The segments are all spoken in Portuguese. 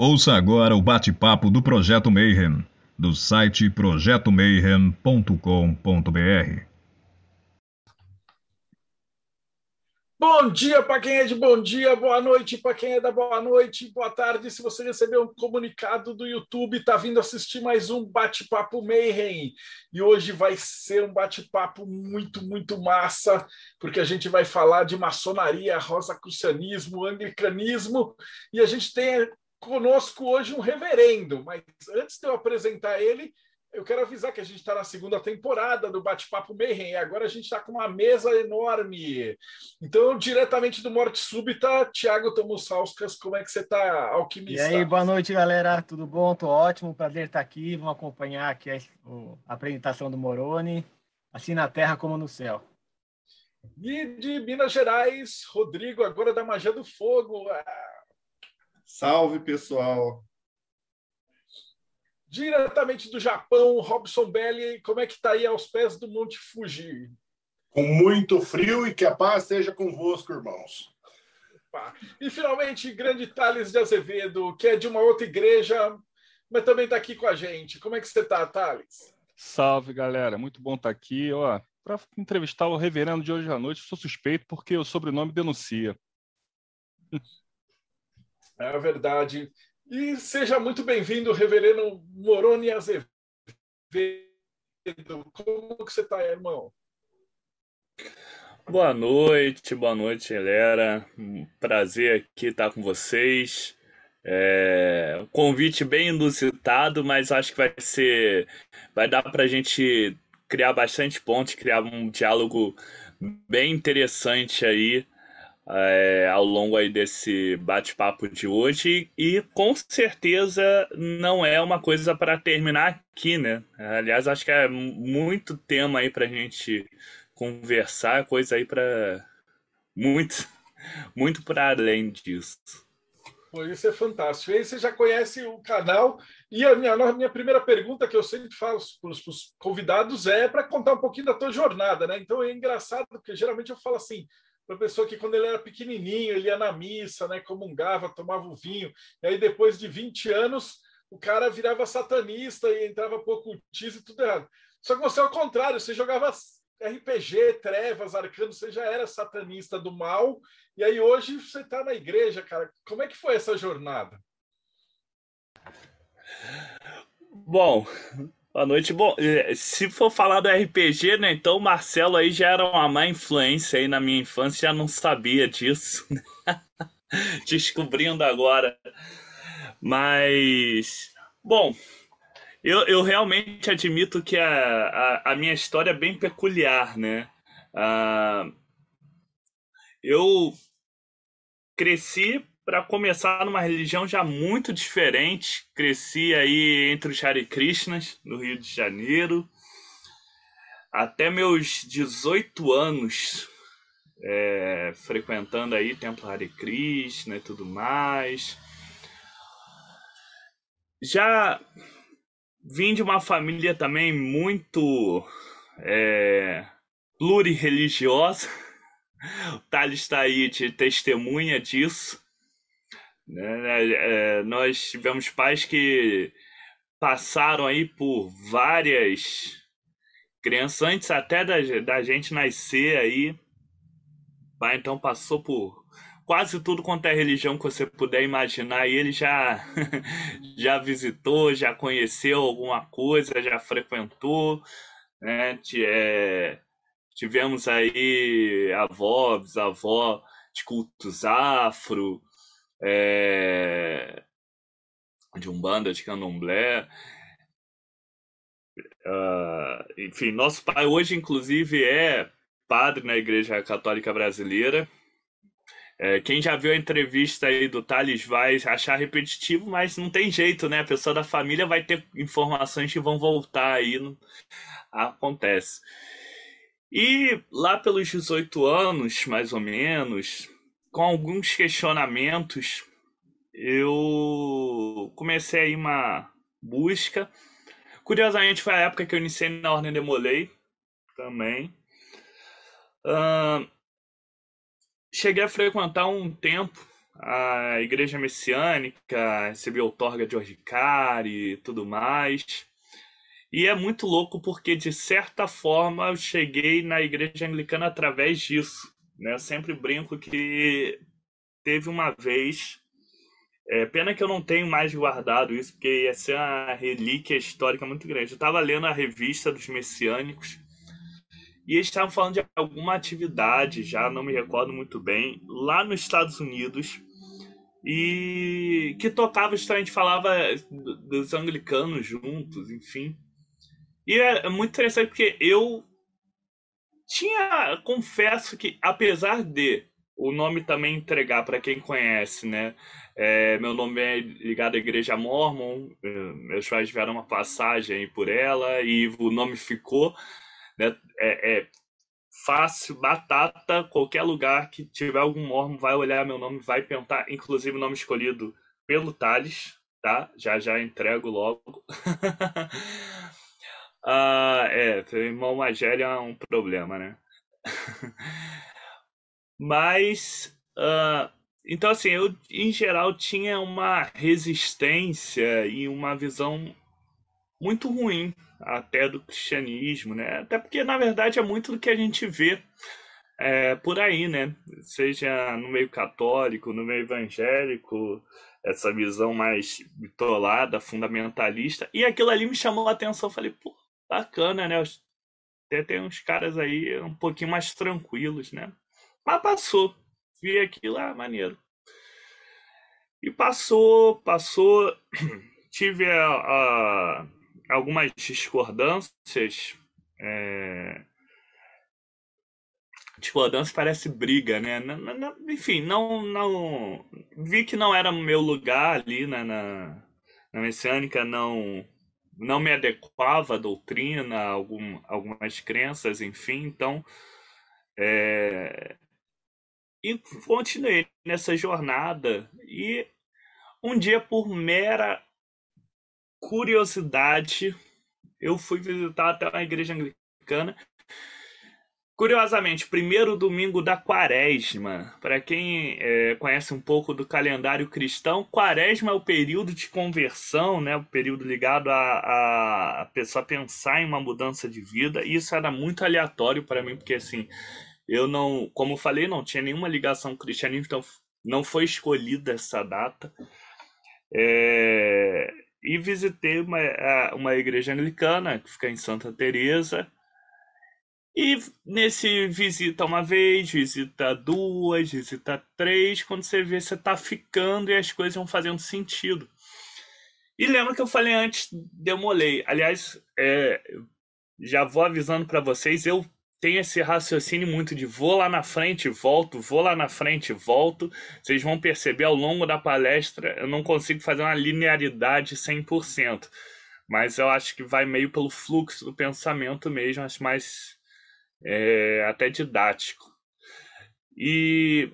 Ouça agora o bate-papo do Projeto Mayhem, do site projetomayhem.com.br. Bom dia para quem é de bom dia, boa noite para quem é da boa noite, boa tarde. Se você recebeu um comunicado do YouTube, está vindo assistir mais um Bate-Papo Mayhem. E hoje vai ser um bate-papo muito, muito massa, porque a gente vai falar de maçonaria, rosacrucianismo, anglicanismo, e a gente tem conosco hoje um reverendo. Mas antes de eu apresentar ele, eu quero avisar que a gente está na segunda temporada do Bate-Papo Mayhem. Agora a gente está com uma mesa enorme. Então, diretamente do Morte Súbita, Tiago Tomussauskas, como é que você está, alquimista? E aí, boa noite, galera. Tudo bom? Tô ótimo. Prazer estar aqui. Vamos acompanhar aqui a, a apresentação do Moroni, assim na terra como no céu. E de Minas Gerais, Rodrigo, agora da Magia do Fogo. Ah. Salve, pessoal. Diretamente do Japão, Robson Belli, como é que está aí aos pés do Monte Fuji? Com muito frio e que a paz seja convosco, irmãos. E finalmente, grande Thales de Azevedo, que é de uma outra igreja, mas também está aqui com a gente. Como é que você está, Thales? Salve, galera. Muito bom estar tá aqui. Para entrevistar o reverendo de hoje à noite, sou suspeito porque o sobrenome denuncia. É verdade. E seja muito bem-vindo, reverendo Moroni Azevedo. Como que você está, irmão? Boa noite, boa noite, galera. Prazer aqui estar com vocês. É, convite bem inusitado, mas acho que vai ser. Vai dar para a gente criar bastante pontos, criar um diálogo bem interessante aí é, ao longo aí desse bate-papo de hoje e com certeza não é uma coisa para terminar aqui, né? Aliás, acho que é muito tema aí para a gente conversar, coisa aí para muito, muito para além disso. Isso é fantástico. E aí você já conhece o canal. E a minha, a minha primeira pergunta que eu sempre faço para os convidados é para contar um pouquinho da tua jornada, né? Então é engraçado, porque geralmente eu falo assim: pessoa que quando ele era pequenininho, ele ia na missa, né, comungava, tomava o vinho, e aí depois de 20 anos, o cara virava satanista e entrava por ocultismo e tudo errado. Só que você é o contrário, você jogava RPG, trevas, arcano, você já era satanista do mal, e aí hoje você está na igreja, cara. Como é que foi essa jornada? Bom, Boa noite. Bom, é, se for falar do RPG, né? Então o Marcelo aí já era uma má influência aí na minha infância, já não sabia disso. Descobrindo agora. Mas, bom, eu, eu realmente admito que a, a, a minha história é bem peculiar, né? Uh, eu cresci para começar numa religião já muito diferente. Cresci aí entre os Hare Krishnas, no Rio de Janeiro. Até meus 18 anos, é, frequentando aí Templo Hare Krishna e tudo mais. Já vim de uma família também muito é, plurireligiosa. O Thales está aí de testemunha disso. Né? É, nós tivemos pais que passaram aí por várias crianças antes até da, da gente nascer aí. Pai então passou por quase tudo quanto é religião que você puder imaginar e ele já já visitou, já conheceu alguma coisa, já frequentou, né? É, tivemos aí avó, de cultos afro, é, de Umbanda, de Candomblé. Uh, enfim, nosso pai hoje, inclusive, é padre na Igreja Católica Brasileira. É, quem já viu a entrevista aí do Thales vai achar repetitivo, mas não tem jeito, né? A pessoa da família vai ter informações que vão voltar aí. No... Acontece. E lá pelos 18 anos, mais ou menos, com alguns questionamentos, eu comecei aí uma busca. Curiosamente, foi a época que eu iniciei na Ordem de Molay também. Uh, cheguei a frequentar um tempo a igreja messiânica, recebi outorga de Ordicari e tudo mais. E é muito louco porque, de certa forma, eu cheguei na igreja anglicana através disso. Né? Eu sempre brinco que teve uma vez. É, pena que eu não tenho mais guardado isso, porque ia ser uma relíquia histórica muito grande. Eu estava lendo a revista dos messiânicos e eles estavam falando de alguma atividade, já não me recordo muito bem, lá nos Estados Unidos, e que tocava justamente, falava dos anglicanos juntos, enfim. E é muito interessante porque eu tinha, confesso que apesar de o nome também entregar para quem conhece, né? É, meu nome é ligado à Igreja Mormon, é, meus pais tiveram uma passagem por ela e o nome ficou. Né? É, é, fácil, batata, qualquer lugar que tiver algum mormon vai olhar meu nome, vai perguntar, inclusive o nome escolhido pelo Thales, tá? Já já entrego logo. ah, é, teu irmão Magélia é um problema, né? Mas, uh, então assim, eu em geral tinha uma resistência e uma visão muito ruim até do cristianismo, né? Até porque, na verdade, é muito do que a gente vê é, por aí, né? Seja no meio católico, no meio evangélico, essa visão mais bitolada, fundamentalista. E aquilo ali me chamou a atenção. Falei, pô, bacana, né? Até tem uns caras aí um pouquinho mais tranquilos, né? Mas passou. Vi aquilo, ah, maneiro. E passou, passou. Tive algumas discordâncias. É... Discordância parece briga, né? enfim, não, não. Vi que não era meu lugar ali na, na, na não, não me adequava à doutrina, algum, algumas crenças, enfim, então. É... E continuei nessa jornada. E um dia, por mera curiosidade, eu fui visitar até uma igreja anglicana. Curiosamente, primeiro domingo da quaresma. Para quem é, conhece um pouco do calendário cristão, quaresma é o período de conversão, né? o período ligado a, a pessoa pensar em uma mudança de vida. E isso era muito aleatório para mim, porque assim, eu não, como falei, não tinha nenhuma ligação com o cristianismo, então não foi escolhida essa data. É, e visitei uma, uma igreja anglicana que fica em Santa Teresa. E nesse visita uma vez, visita duas, visita três, quando você vê, você tá ficando e as coisas vão fazendo sentido. E lembra que eu falei antes, demolei. Aliás, é, já vou avisando para vocês, eu tem esse raciocínio muito de vou lá na frente, volto, vou lá na frente, volto. Vocês vão perceber ao longo da palestra, eu não consigo fazer uma linearidade 100%, mas eu acho que vai meio pelo fluxo do pensamento mesmo, acho mais é, até didático. E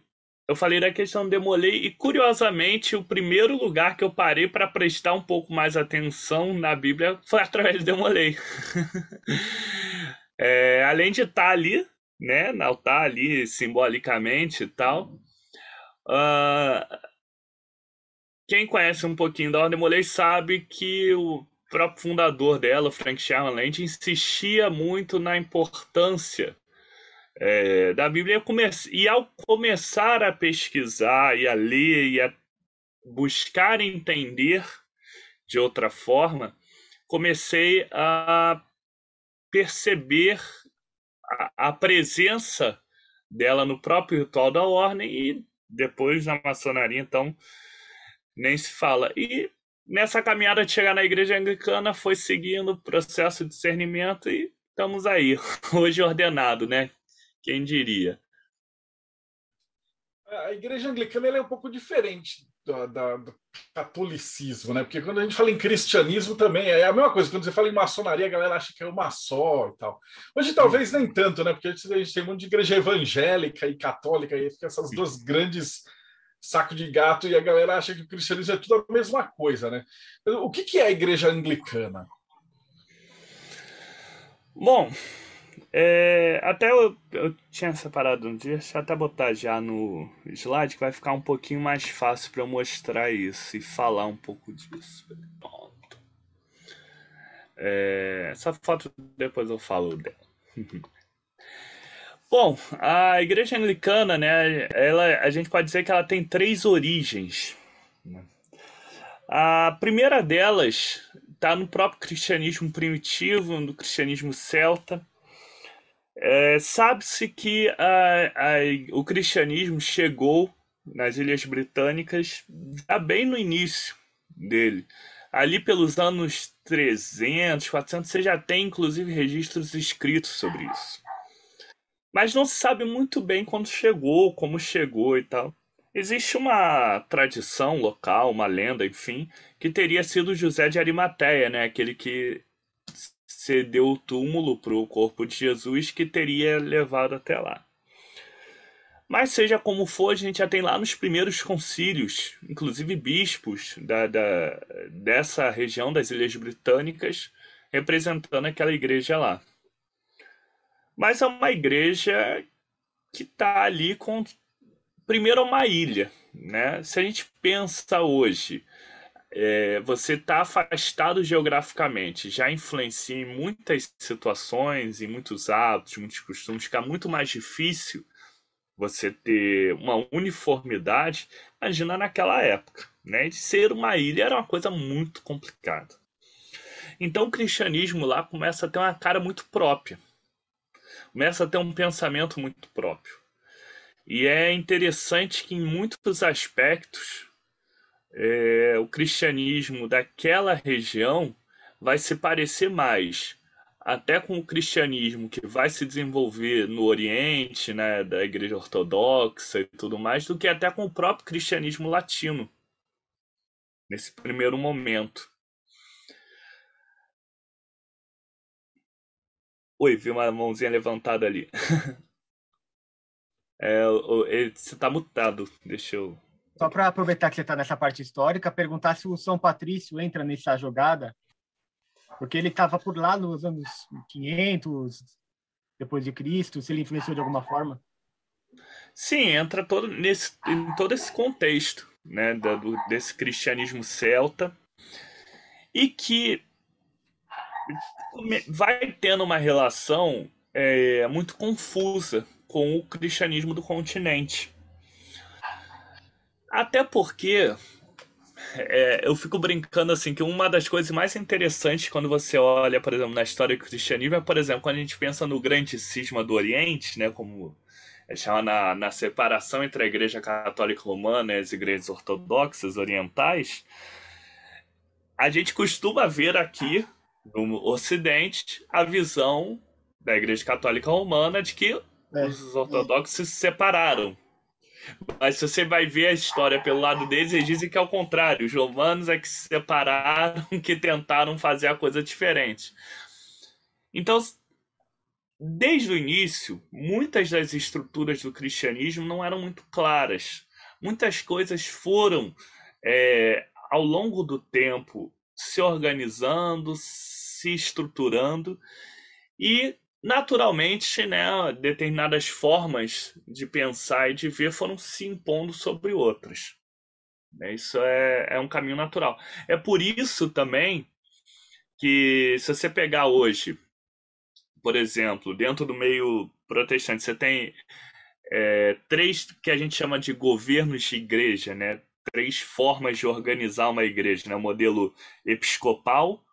eu falei da questão do Demolei e curiosamente o primeiro lugar que eu parei para prestar um pouco mais atenção na Bíblia foi através do Demolei. É, além de estar tá ali, né, não tá ali simbolicamente e tal, uh, quem conhece um pouquinho da Ordem Molay sabe que o próprio fundador dela, Frank Sherman Land, insistia muito na importância é, da Bíblia e ao começar a pesquisar e a ler e a buscar entender de outra forma, comecei a perceber a, a presença dela no próprio ritual da ordem e depois na maçonaria, então nem se fala. E nessa caminhada de chegar na igreja anglicana foi seguindo o processo de discernimento e estamos aí, hoje ordenado, né? Quem diria? A igreja anglicana é um pouco diferente da, da, do catolicismo, né? Porque quando a gente fala em cristianismo também é a mesma coisa. Quando você fala em maçonaria, a galera acha que é uma só e tal. Hoje talvez nem tanto, né? Porque a gente, tem monte de igreja evangélica e católica e fica essas duas grandes saco de gato e a galera acha que o cristianismo é tudo a mesma coisa, né? O que, que é a igreja anglicana? Bom, É, até eu, eu tinha separado um dia, deixa eu até botar já no slide, que vai ficar um pouquinho mais fácil para eu mostrar isso e falar um pouco disso. Pronto. É, essa foto depois eu falo dela. Bom, a igreja anglicana, né, ela, a gente pode dizer que ela tem três origens. A primeira delas está no próprio cristianismo primitivo, no cristianismo celta, é, Sabe-se que a, a, o cristianismo chegou nas Ilhas Britânicas já bem no início dele. Ali pelos anos 300, 400, você já tem inclusive registros escritos sobre isso. Mas não se sabe muito bem quando chegou, como chegou e tal. Existe uma tradição local, uma lenda, enfim, que teria sido José de Arimateia, né? aquele que cedeu o túmulo para o corpo de Jesus que teria levado até lá. Mas seja como for, a gente já tem lá nos primeiros concílios, inclusive bispos da, da, dessa região das Ilhas Britânicas, representando aquela igreja lá. Mas é uma igreja que está ali com. Primeiro, é uma ilha. Né? Se a gente pensa hoje é, você está afastado geograficamente já influencia em muitas situações, em muitos hábitos, muitos costumes, fica muito mais difícil você ter uma uniformidade. Imagina naquela época, né? De ser uma ilha era uma coisa muito complicada. Então o cristianismo lá começa a ter uma cara muito própria, começa a ter um pensamento muito próprio. E é interessante que em muitos aspectos é, o cristianismo daquela região vai se parecer mais até com o cristianismo que vai se desenvolver no Oriente, né, da Igreja Ortodoxa e tudo mais, do que até com o próprio cristianismo latino, nesse primeiro momento. Oi, vi uma mãozinha levantada ali. é, você está mutado, deixa eu só para aproveitar que você está nessa parte histórica, perguntar se o São Patrício entra nessa jogada, porque ele estava por lá nos anos 500 depois de Cristo, se ele influenciou de alguma forma. Sim, entra todo nesse, em todo esse contexto né, do, desse cristianismo celta e que vai tendo uma relação é, muito confusa com o cristianismo do continente. Até porque é, eu fico brincando assim que uma das coisas mais interessantes quando você olha, por exemplo, na história do cristianismo é, por exemplo, quando a gente pensa no grande cisma do Oriente, né, como é chamado na, na separação entre a Igreja Católica Romana e as igrejas ortodoxas orientais, a gente costuma ver aqui no Ocidente a visão da Igreja Católica Romana de que é. os ortodoxos se separaram mas se você vai ver a história pelo lado deles, eles dizem que é o contrário. Os romanos é que se separaram, que tentaram fazer a coisa diferente. Então, desde o início, muitas das estruturas do cristianismo não eram muito claras. Muitas coisas foram, é, ao longo do tempo, se organizando, se estruturando e naturalmente, né, determinadas formas de pensar e de ver foram se impondo sobre outras. Né, isso é, é um caminho natural. É por isso também que, se você pegar hoje, por exemplo, dentro do meio protestante, você tem é, três que a gente chama de governos de igreja, né? Três formas de organizar uma igreja: né? o modelo episcopal,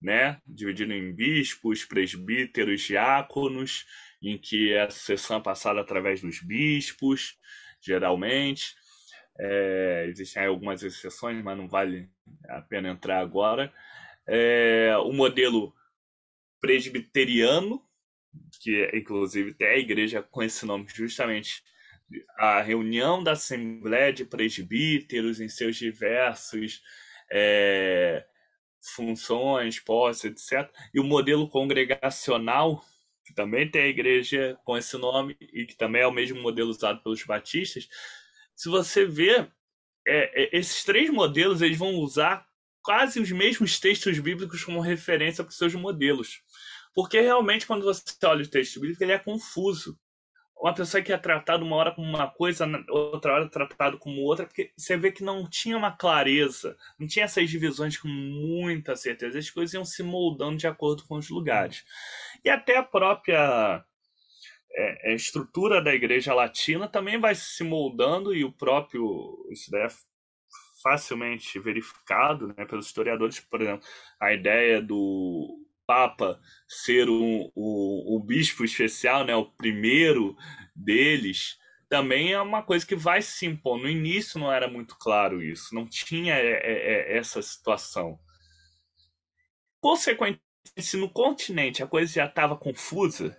né, dividido em bispos, presbíteros, diáconos, em que a sucessão é passada através dos bispos, geralmente. É, existem algumas exceções, mas não vale a pena entrar agora. É, o modelo presbiteriano, que inclusive tem a igreja com esse nome justamente a reunião da Assembleia de Presbíteros em seus diversos é, funções, posses, etc. E o modelo congregacional, que também tem a igreja com esse nome e que também é o mesmo modelo usado pelos batistas. Se você vê, é, é, esses três modelos eles vão usar quase os mesmos textos bíblicos como referência para os seus modelos. Porque realmente, quando você olha o texto bíblico, ele é confuso. Uma pessoa que é tratada uma hora como uma coisa, outra hora tratado como outra, porque você vê que não tinha uma clareza, não tinha essas divisões com muita certeza. As coisas iam se moldando de acordo com os lugares. E até a própria é, a estrutura da igreja latina também vai se moldando e o próprio isso daí é facilmente verificado né, pelos historiadores por exemplo a ideia do Papa ser o, bispo especial né o primeiro deles também é uma coisa que vai se impor no início não era muito claro isso não tinha é, é, é essa situação consequentemente se no continente a coisa já estava confusa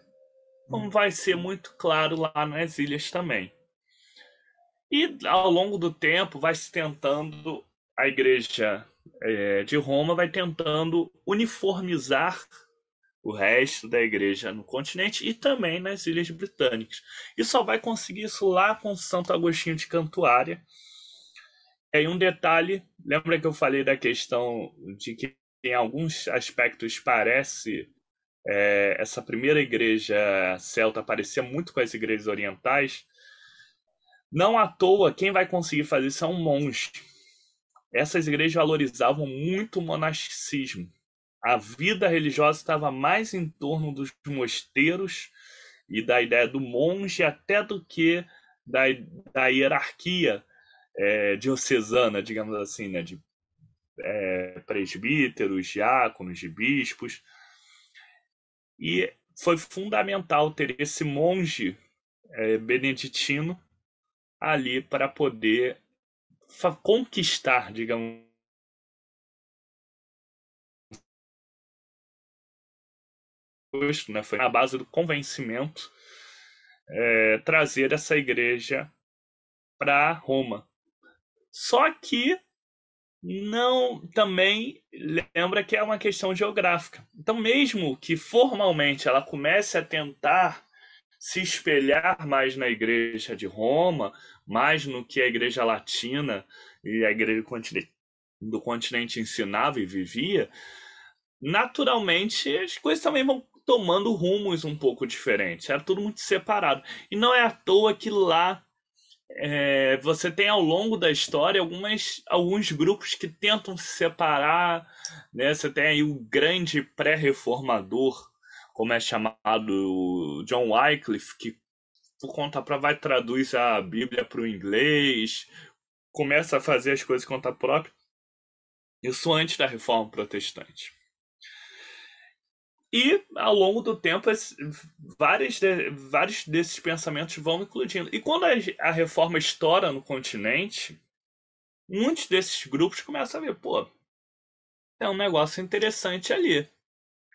como vai ser muito claro lá nas ilhas também. E ao longo do tempo vai se tentando, a igreja é, de Roma vai tentando uniformizar o resto da igreja no continente e também nas ilhas britânicas. E só vai conseguir isso lá com Santo Agostinho de Cantuária. E aí um detalhe, lembra que eu falei da questão de que em alguns aspectos parece é, essa primeira igreja celta parecia muito com as igrejas orientais. Não à toa, quem vai conseguir fazer isso é um monge. Essas igrejas valorizavam muito o monasticismo. A vida religiosa estava mais em torno dos mosteiros e da ideia do monge até do que da, da hierarquia é, diocesana, digamos assim, né, de é, presbíteros, diáconos, de bispos. E foi fundamental ter esse monge é, beneditino ali para poder conquistar, digamos, né, foi na base do convencimento é, trazer essa igreja para Roma. Só que não também lembra que é uma questão geográfica. Então, mesmo que formalmente ela comece a tentar se espelhar mais na igreja de Roma, mais no que a igreja latina e a igreja do continente ensinava e vivia, naturalmente as coisas também vão tomando rumos um pouco diferentes. Era tudo muito separado. E não é à toa que lá é, você tem ao longo da história algumas, alguns grupos que tentam se separar. Né? Você tem aí o grande pré-reformador, como é chamado John Wycliffe, que por conta própria vai traduz a Bíblia para o inglês, começa a fazer as coisas conta própria. Isso antes da reforma protestante. E ao longo do tempo, vários, de, vários desses pensamentos vão incluindo. E quando a, a, reforma estoura no continente, muitos desses grupos começam a ver, pô, tem um negócio interessante ali.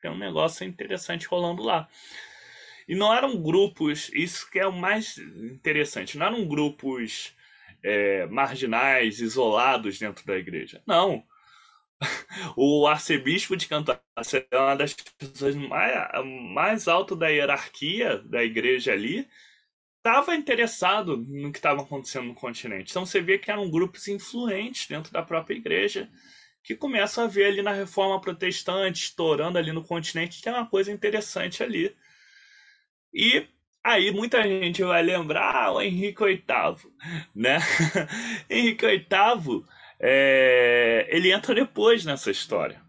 Tem um negócio interessante rolando lá. E não eram grupos, isso que é o mais interessante, não eram grupos é, marginais, isolados dentro da igreja. Não o arcebispo de Cantuária é uma das pessoas mais, mais alto da hierarquia da igreja ali, estava interessado no que estava acontecendo no continente. Então você vê que eram grupos influentes dentro da própria igreja que começam a ver ali na reforma protestante, estourando ali no continente, que é uma coisa interessante ali. E aí muita gente vai lembrar ah, o Henrique VIII, né? Henrique VIII é, ele entra depois nessa história.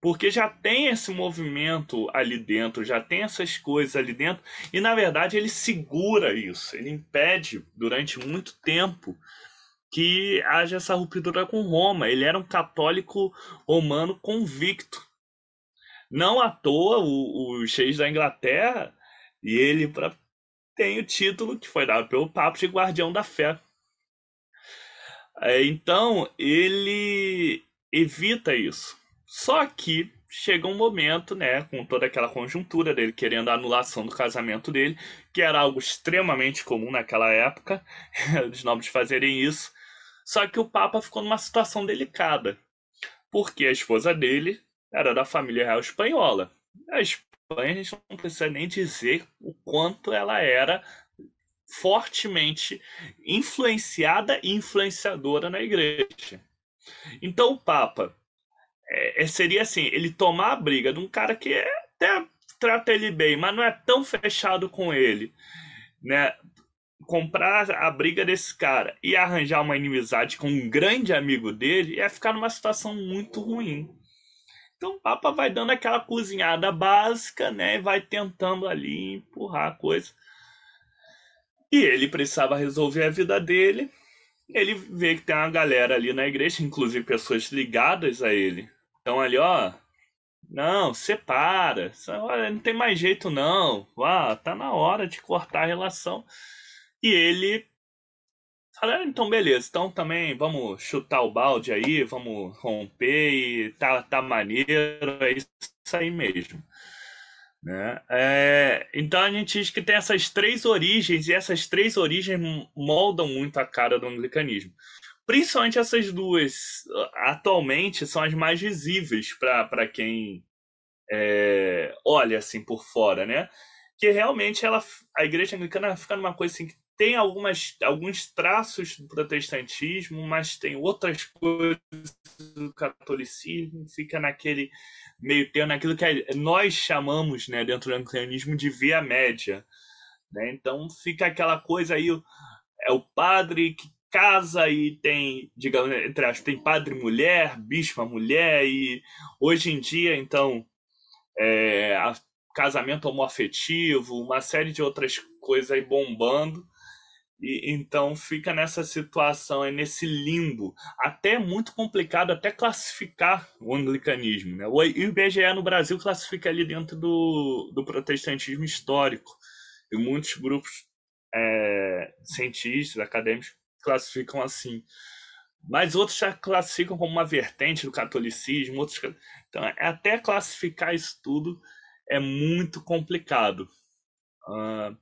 Porque já tem esse movimento ali dentro, já tem essas coisas ali dentro, e na verdade ele segura isso, ele impede durante muito tempo que haja essa ruptura com Roma. Ele era um católico romano convicto. Não à toa, os reis da Inglaterra, e ele pra, tem o título que foi dado pelo Papa de Guardião da Fé. É, então, ele evita isso. Só que chega um momento, né, com toda aquela conjuntura dele querendo a anulação do casamento dele, que era algo extremamente comum naquela época, os nobres fazerem isso. Só que o Papa ficou numa situação delicada, porque a esposa dele era da família real espanhola. A Espanha, a gente não precisa nem dizer o quanto ela era fortemente influenciada e influenciadora na igreja. Então o Papa é, é, seria assim, ele tomar a briga de um cara que é até trata ele bem, mas não é tão fechado com ele, né? Comprar a briga desse cara e arranjar uma inimizade com um grande amigo dele é ficar numa situação muito ruim. Então o Papa vai dando aquela cozinhada básica, né? E vai tentando ali empurrar a coisa. E ele precisava resolver a vida dele. Ele vê que tem uma galera ali na igreja, inclusive pessoas ligadas a ele. Então ali, ó, não, separa. Olha, não tem mais jeito não. Ah, tá na hora de cortar a relação. E ele Fala, ah, então beleza, então também vamos chutar o balde aí, vamos romper e tá, tá maneiro, é isso aí mesmo. Né? É, então a gente diz que tem essas três origens, e essas três origens moldam muito a cara do anglicanismo. Principalmente essas duas, atualmente, são as mais visíveis para quem é, olha assim por fora, né? Que realmente ela, a igreja anglicana fica numa coisa assim que tem algumas, alguns traços do protestantismo, mas tem outras coisas do catolicismo, fica naquele meio termo, naquilo que nós chamamos, né, dentro do anglicanismo, de via média. Né? Então fica aquela coisa aí, é o padre que casa e tem, digamos, entre aspas, tem padre mulher, bispa mulher, e hoje em dia, então, é, casamento homoafetivo, uma série de outras coisas aí bombando. E, então fica nessa situação, é nesse limbo. Até muito complicado até classificar o anglicanismo. Né? O IBGE no Brasil classifica ali dentro do, do protestantismo histórico. E muitos grupos é, cientistas, acadêmicos, classificam assim. Mas outros já classificam como uma vertente do catolicismo. Outros... Então, é, até classificar isso tudo é muito complicado. Uh,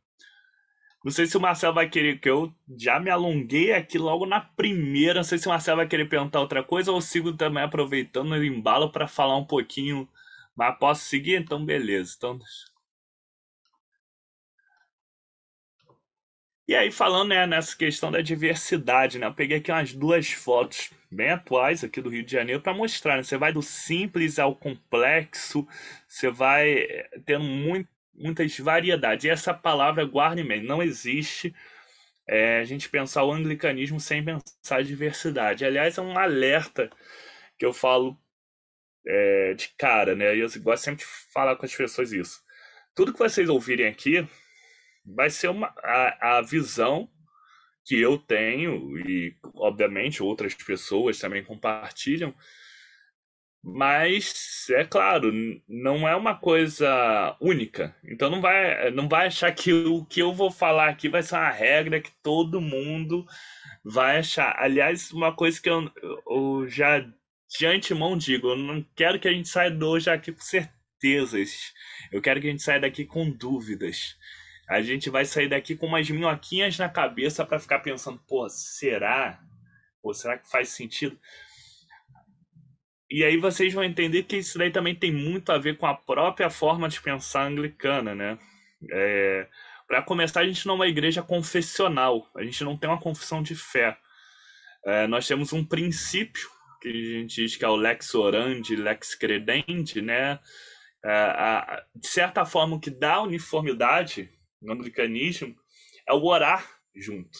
não sei se o Marcelo vai querer, que eu já me alonguei aqui logo na primeira. Não sei se o Marcelo vai querer perguntar outra coisa ou sigo também aproveitando o embalo para falar um pouquinho. Mas posso seguir? Então, beleza. Então... E aí, falando né, nessa questão da diversidade, né? Eu peguei aqui umas duas fotos bem atuais aqui do Rio de Janeiro para mostrar. Né? Você vai do simples ao complexo, você vai eh, tendo muito muitas variedades. E essa palavra mente, não existe é, a gente pensar o anglicanismo sem pensar diversidade. Aliás, é um alerta que eu falo é, de cara, né? Eu gosto sempre de falar com as pessoas isso. Tudo que vocês ouvirem aqui vai ser uma, a, a visão que eu tenho e, obviamente, outras pessoas também compartilham mas é claro, não é uma coisa única. Então não vai, não vai achar que o que eu vou falar aqui vai ser uma regra que todo mundo vai achar. Aliás, uma coisa que eu, eu já de antemão digo, eu não quero que a gente saia de hoje aqui com certezas. Eu quero que a gente saia daqui com dúvidas. A gente vai sair daqui com umas minhoquinhas na cabeça para ficar pensando, pô, será? Pô, será que faz sentido? E aí vocês vão entender que isso daí também tem muito a ver com a própria forma de pensar anglicana, né? É, Para começar, a gente não é uma igreja confessional, a gente não tem uma confissão de fé. É, nós temos um princípio que a gente diz que é o lex orandi, lex credendi, né? É, a, de certa forma, o que dá uniformidade no anglicanismo é o orar junto,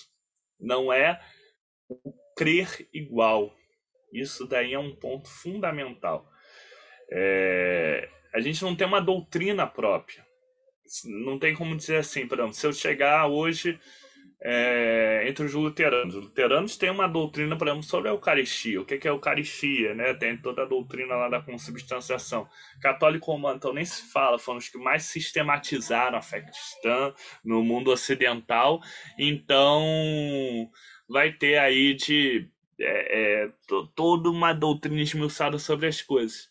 não é o crer igual. Isso daí é um ponto fundamental. É, a gente não tem uma doutrina própria. Não tem como dizer assim, por exemplo, se eu chegar hoje é, entre os luteranos. Os luteranos têm uma doutrina, por exemplo, sobre a Eucaristia. O que é a Eucaristia? Né? Tem toda a doutrina lá da consubstanciação. Católico romano, então, nem se fala, foram os que mais sistematizaram a fé cristã no mundo ocidental. Então, vai ter aí de é, é, toda uma doutrina esmiuçada sobre as coisas.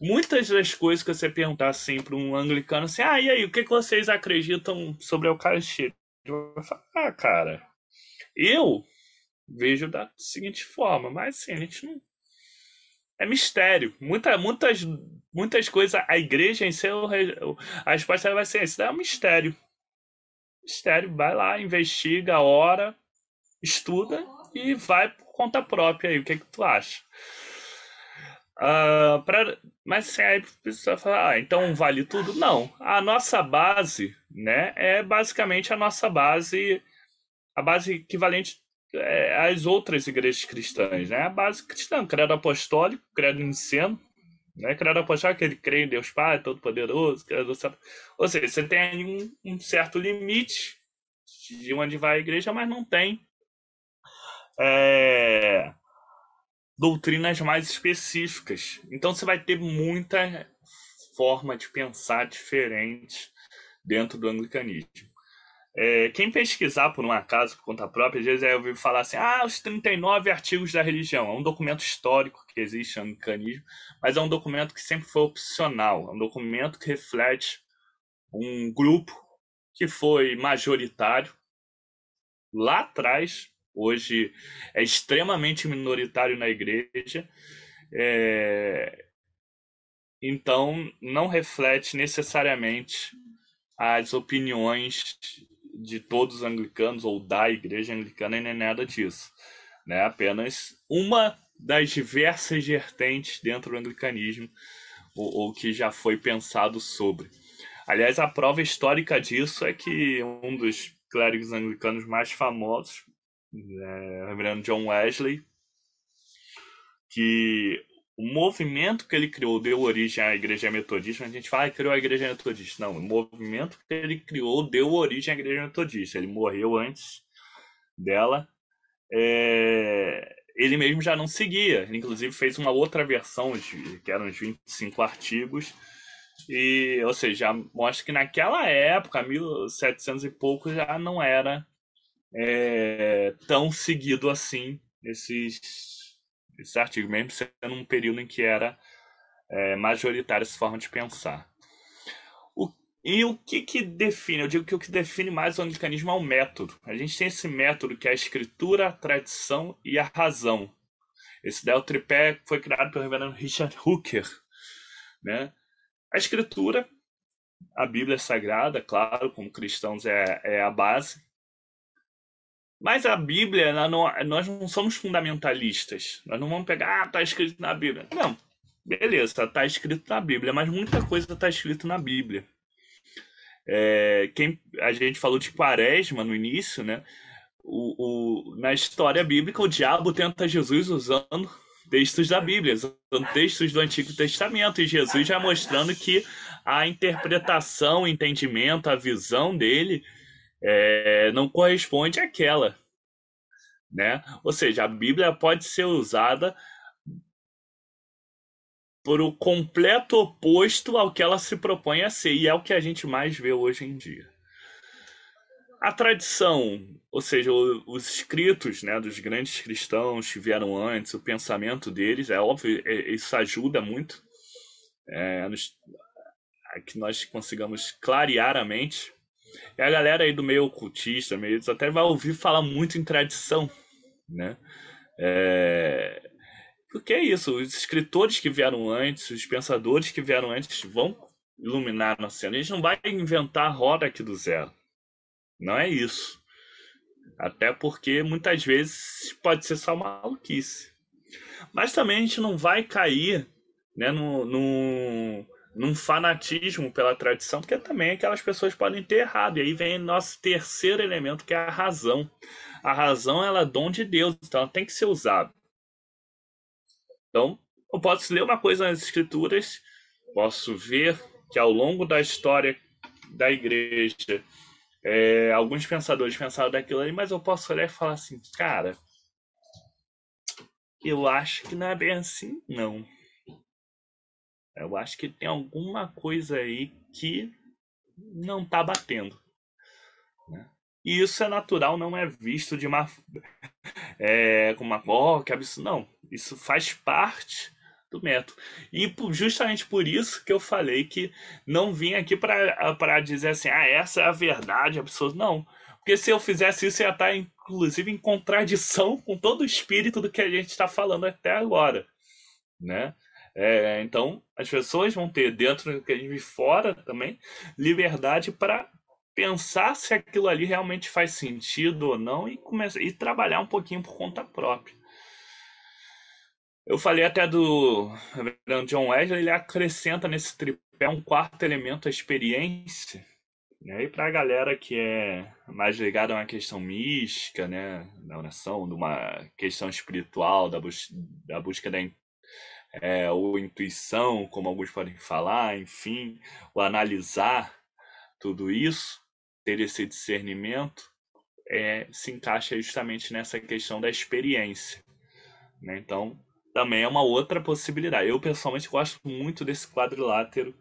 Muitas das coisas que você perguntar assim para um anglicano, assim, ah, e aí, o que, que vocês acreditam sobre a Eucaristia? Eu vou falar, ah, cara, eu vejo da seguinte forma, mas assim, a gente não. É mistério. Muita, muitas, muitas coisas, a igreja em si, a resposta vai ser: isso é um mistério. Mistério, vai lá, investiga, ora, estuda e vai conta própria aí. O que, é que tu acha? Uh, pra, mas assim, aí a pessoa fala, ah, então vale tudo? Não. A nossa base, né, é basicamente a nossa base, a base equivalente é, às outras igrejas cristãs, né? A base cristã, credo apostólico, credo niceno, né? Credo apostólico, ele crê em Deus Pai, Todo-Poderoso, credo... ou seja, você tem um, um certo limite de onde vai a igreja, mas não tem é, doutrinas mais específicas. Então você vai ter muita forma de pensar diferente dentro do anglicanismo. É, quem pesquisar por um acaso, por conta própria, às vezes é ouvir falar assim: ah, os 39 artigos da religião. É um documento histórico que existe no anglicanismo, mas é um documento que sempre foi opcional. É um documento que reflete um grupo que foi majoritário lá atrás hoje é extremamente minoritário na igreja. É... Então, não reflete necessariamente as opiniões de todos os anglicanos ou da igreja anglicana nem nada disso. Né? Apenas uma das diversas vertentes dentro do anglicanismo, ou, ou que já foi pensado sobre. Aliás, a prova histórica disso é que um dos clérigos anglicanos mais famosos é, reverendo John Wesley, que o movimento que ele criou deu origem à igreja metodista. A gente fala que criou a igreja metodista. Não, o movimento que ele criou deu origem à igreja metodista. Ele morreu antes dela. É... Ele mesmo já não seguia. Ele, inclusive, fez uma outra versão, que eram uns 25 artigos. E, ou seja, mostra que naquela época, 1700 e pouco, já não era é, tão seguido assim esses, esses artigos, mesmo sendo um período em que era é, majoritária essa forma de pensar. O, e o que, que define? Eu digo que o que define mais o anglicanismo é o método. A gente tem esse método que é a escritura, a tradição e a razão. Esse daí tripé foi criado pelo reverendo Richard Hooker. Né? A escritura, a Bíblia Sagrada, claro, como cristãos é, é a base. Mas a Bíblia, nós não somos fundamentalistas. Nós não vamos pegar, ah, está escrito na Bíblia. Não, beleza, está escrito na Bíblia, mas muita coisa está escrito na Bíblia. É, quem, a gente falou de quaresma no início, né? O, o, na história bíblica, o diabo tenta Jesus usando textos da Bíblia, usando textos do Antigo Testamento, e Jesus já mostrando que a interpretação, o entendimento, a visão dele é, não corresponde àquela. Né? Ou seja, a Bíblia pode ser usada por o completo oposto ao que ela se propõe a ser, e é o que a gente mais vê hoje em dia. A tradição, ou seja, os escritos né, dos grandes cristãos que vieram antes, o pensamento deles, é óbvio, é, isso ajuda muito é, nos, a que nós consigamos clarear a mente e a galera aí do meio ocultista, meio até vai ouvir falar muito em tradição, né? É... Porque é isso, os escritores que vieram antes, os pensadores que vieram antes vão iluminar a nossa cena. A gente não vai inventar a roda aqui do zero. Não é isso. Até porque muitas vezes pode ser só maluquice. Mas também a gente não vai cair né, no, no, num fanatismo pela tradição, porque também aquelas pessoas podem ter errado. E aí vem nosso terceiro elemento, que é a razão. A razão ela é dom de Deus, então ela tem que ser usada. Então, eu posso ler uma coisa nas escrituras, posso ver que ao longo da história da igreja, é, alguns pensadores pensaram daquilo ali, mas eu posso olhar e falar assim, cara, eu acho que não é bem assim, não. Eu acho que tem alguma coisa aí que não está batendo. Né? E isso é natural, não é visto de uma. É, como uma. Oh, que absurdo. Não. Isso faz parte do método. E justamente por isso que eu falei que não vim aqui para dizer assim, ah, essa é a verdade absurda. Não. Porque se eu fizesse isso, ia estar, inclusive, em contradição com todo o espírito do que a gente está falando até agora. Né? É, então, as pessoas vão ter, dentro do e fora também, liberdade para pensar se aquilo ali realmente faz sentido ou não e, começar, e trabalhar um pouquinho por conta própria. eu falei até do John Wesley, ele acrescenta nesse tripé um quarto elemento, a experiência. Né? E para a galera que é mais ligada a uma questão mística, né, da oração, de uma questão espiritual, da, bus da busca da é, ou intuição, como alguns podem falar, enfim, o analisar tudo isso, ter esse discernimento, é, se encaixa justamente nessa questão da experiência. Né? Então, também é uma outra possibilidade. Eu, pessoalmente, gosto muito desse quadrilátero,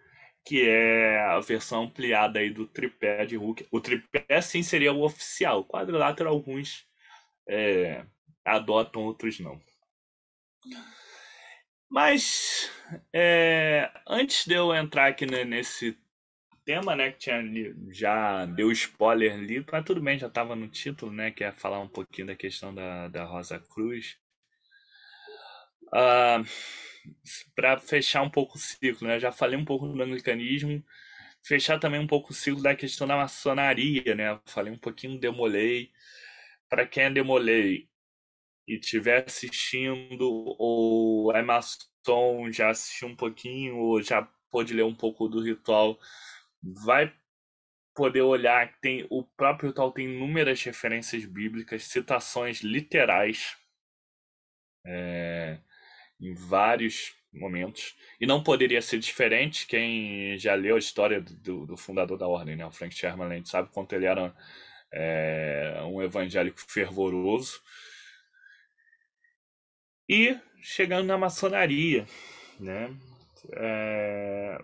que é a versão ampliada aí do tripé de Hulk. O tripé, sim, seria o oficial. O quadrilátero, alguns é, adotam, outros não. Mas é, antes de eu entrar aqui nesse tema, né, que tinha já deu spoiler ali, mas tudo bem, já estava no título, né, que é falar um pouquinho da questão da, da Rosa Cruz. Uh, ah, para fechar um pouco o ciclo, né, já falei um pouco do anglicanismo, fechar também um pouco o ciclo da questão da maçonaria, né, falei um pouquinho Demolei. Para quem é Demolei, e estiver assistindo, ou é maçom, já assistiu um pouquinho, ou já pôde ler um pouco do ritual, vai poder olhar que tem o próprio ritual tem inúmeras referências bíblicas, citações literais é, em vários momentos. E não poderia ser diferente. Quem já leu a história do, do fundador da ordem, né, o Frank Sherman, sabe quanto ele era é, um evangélico fervoroso e chegando na maçonaria, né? É...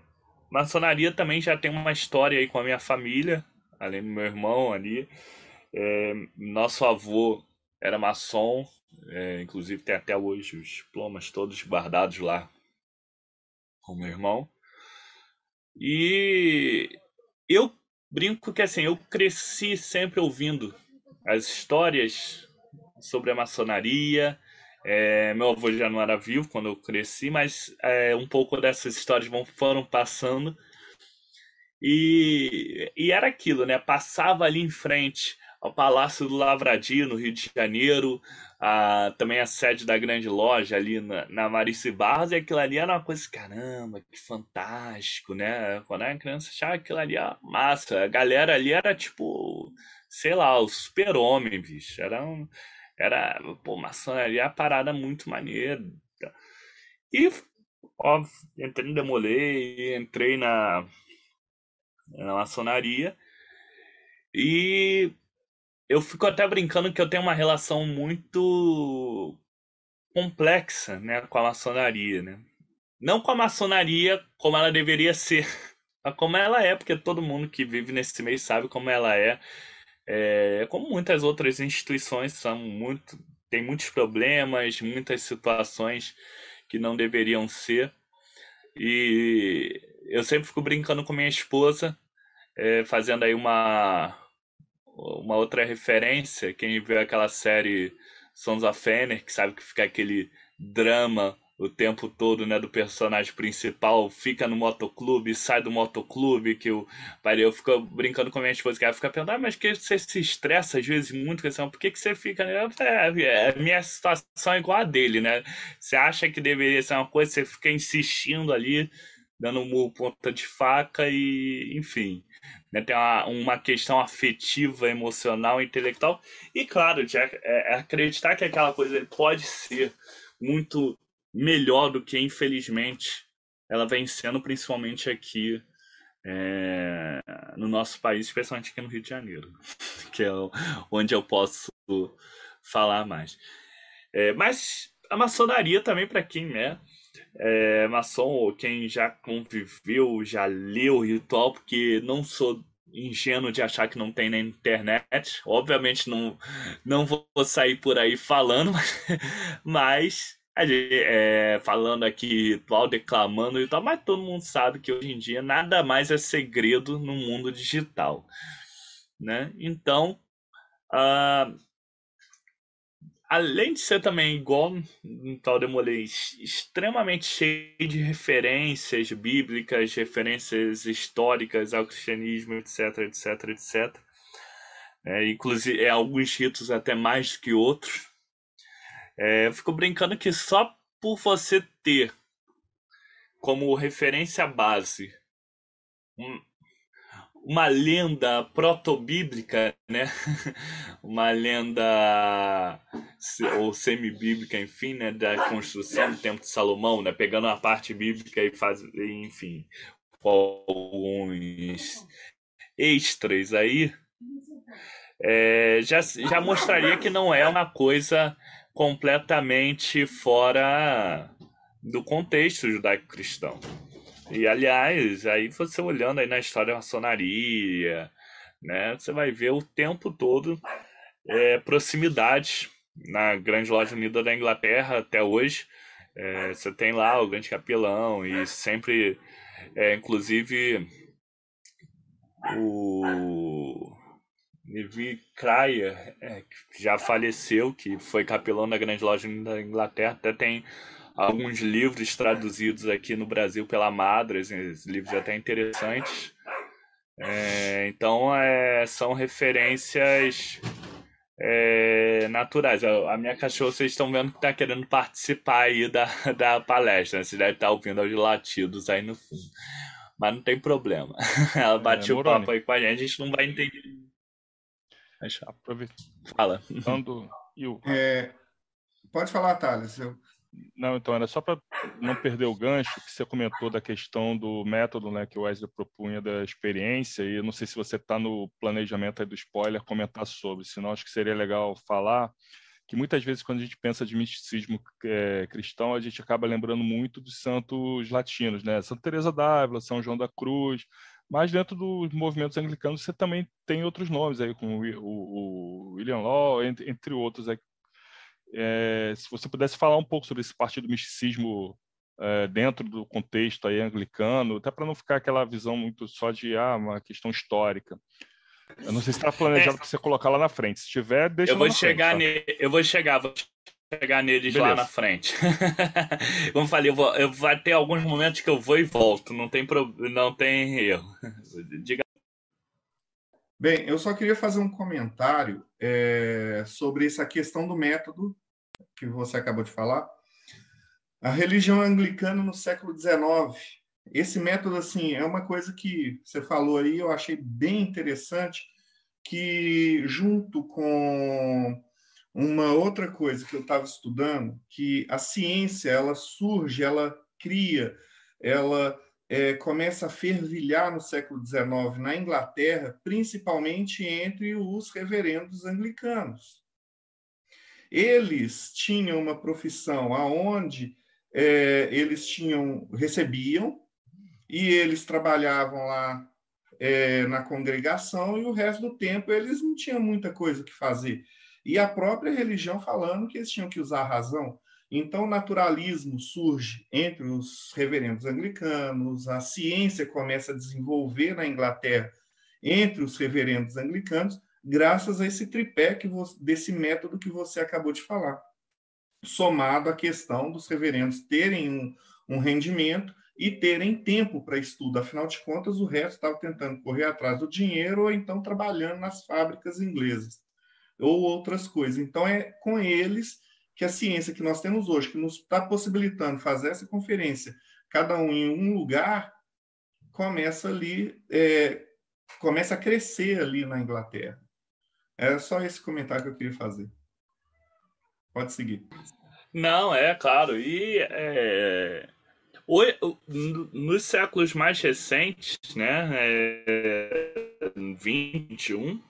Maçonaria também já tem uma história aí com a minha família, além do meu irmão ali. É... Nosso avô era maçom, é... inclusive tem até hoje os diplomas todos guardados lá com meu irmão. E eu brinco que assim, eu cresci sempre ouvindo as histórias sobre a maçonaria, é, meu avô já não era vivo quando eu cresci, mas é, um pouco dessas histórias vão, foram passando. E, e era aquilo, né? Passava ali em frente ao Palácio do Lavradio, no Rio de Janeiro, a, também a sede da grande loja ali na, na Marice Barros, e aquilo ali era uma coisa, caramba, que fantástico, né? Quando eu era criança, achava aquilo ali ó, massa. A galera ali era tipo, sei lá, o super-homem, bicho. Era um era, pô, maçonaria é uma parada muito maneira. E, óbvio, entrei no Demolei, entrei na, na maçonaria. E eu fico até brincando que eu tenho uma relação muito complexa, né, com a maçonaria, né? Não com a maçonaria como ela deveria ser, mas como ela é, porque todo mundo que vive nesse meio sabe como ela é. É, como muitas outras instituições são muito tem muitos problemas, muitas situações que não deveriam ser. E eu sempre fico brincando com minha esposa, é, fazendo aí uma uma outra referência, quem viu aquela série Sons of Anarchy, sabe que fica aquele drama o tempo todo, né, do personagem principal, fica no motoclube, sai do motoclube, que o pai eu fico brincando com a minha esposa, que ela fica perguntando, ah, mas que você se estressa às vezes muito com isso? Por que, que você fica, né? É, é, a minha situação é igual a dele, né? Você acha que deveria ser uma coisa, você fica insistindo ali, dando um ponta de faca e, enfim, né, tem uma, uma questão afetiva, emocional, intelectual, e claro, de, é, é acreditar que aquela coisa pode ser muito melhor do que, infelizmente, ela vem sendo, principalmente aqui é, no nosso país, especialmente aqui no Rio de Janeiro, que é onde eu posso falar mais. É, mas a maçonaria também, para quem é, é maçom ou quem já conviveu, já leu o ritual, porque não sou ingênuo de achar que não tem na internet. Obviamente não, não vou sair por aí falando, mas é, falando aqui ritual, declamando e tal, mas todo mundo sabe que hoje em dia nada mais é segredo no mundo digital, né? Então, uh, além de ser também igual no tal Demolei, extremamente cheio de referências bíblicas, referências históricas ao cristianismo, etc, etc, etc. É, inclusive, é, alguns ritos até mais que outros é, eu fico brincando que só por você ter como referência base um, uma lenda proto-bíblica, né? uma lenda ou semi-bíblica, enfim, né? da construção do Templo de Salomão, né? pegando a parte bíblica e faz, enfim, alguns extras aí, é, já, já mostraria que não é uma coisa completamente fora do contexto judaico-cristão. E aliás, aí você olhando aí na história da maçonaria, né, você vai ver o tempo todo é, proximidades na Grande Loja Unida da Inglaterra até hoje. É, você tem lá o Grande Capelão e sempre, é, inclusive, o Levi Cryer, é, que já faleceu, que foi capelão da Grande Loja da Inglaterra, até tem alguns livros traduzidos aqui no Brasil pela Madras, livros até interessantes. É, então, é, são referências é, naturais. A, minha cachorra, vocês estão vendo que está querendo participar aí da, da palestra. Né? Vocês devem estar ouvindo os latidos aí no fundo. Mas não tem problema. Ela bateu é, o papo aí com a gente, a gente não vai entender. Deixa aproveitar. Fala. É, pode falar, Thales. Eu não, então era só para não perder o gancho que você comentou da questão do método né, que o Wesley propunha da experiência, e eu não sei se você está no planejamento do spoiler comentar sobre, senão acho que seria legal falar que muitas vezes quando a gente pensa de misticismo é, cristão, a gente acaba lembrando muito dos santos latinos, né? Santa Teresa d'Ávila, São João da Cruz, mas dentro dos movimentos anglicanos você também tem outros nomes aí, como o, o, William Law, entre, entre outros é, se você pudesse falar um pouco sobre esse partido misticismo é, dentro do contexto aí anglicano, até para não ficar aquela visão muito só de ah, uma questão histórica. Eu não sei se está planejado é. para você colocar lá na frente. Se tiver, deixa eu vou chegar frente, tá? Eu vou chegar, vou chegar neles Beleza. lá na frente. Como falei, eu vou, eu vai ter alguns momentos que eu vou e volto. Não tem pro, não tem erro. Diga. Bem, eu só queria fazer um comentário é, sobre essa questão do método que você acabou de falar, a religião anglicana no século XIX. Esse método, assim, é uma coisa que você falou aí, eu achei bem interessante, que junto com uma outra coisa que eu estava estudando, que a ciência, ela surge, ela cria, ela é, começa a fervilhar no século XIX na Inglaterra, principalmente entre os reverendos anglicanos. Eles tinham uma profissão aonde é, eles tinham recebiam e eles trabalhavam lá é, na congregação e o resto do tempo eles não tinham muita coisa que fazer e a própria religião falando que eles tinham que usar a razão. Então o naturalismo surge entre os reverendos anglicanos a ciência começa a desenvolver na Inglaterra entre os reverendos anglicanos graças a esse tripé que você, desse método que você acabou de falar, somado à questão dos reverendos terem um, um rendimento e terem tempo para estudo. Afinal de contas, o resto estava tentando correr atrás do dinheiro ou então trabalhando nas fábricas inglesas ou outras coisas. Então, é com eles que a ciência que nós temos hoje, que nos está possibilitando fazer essa conferência, cada um em um lugar, começa ali, é, começa a crescer ali na Inglaterra. É só esse comentário que eu queria fazer. Pode seguir. Não, é claro. E é, nos séculos mais recentes, né, é, 21,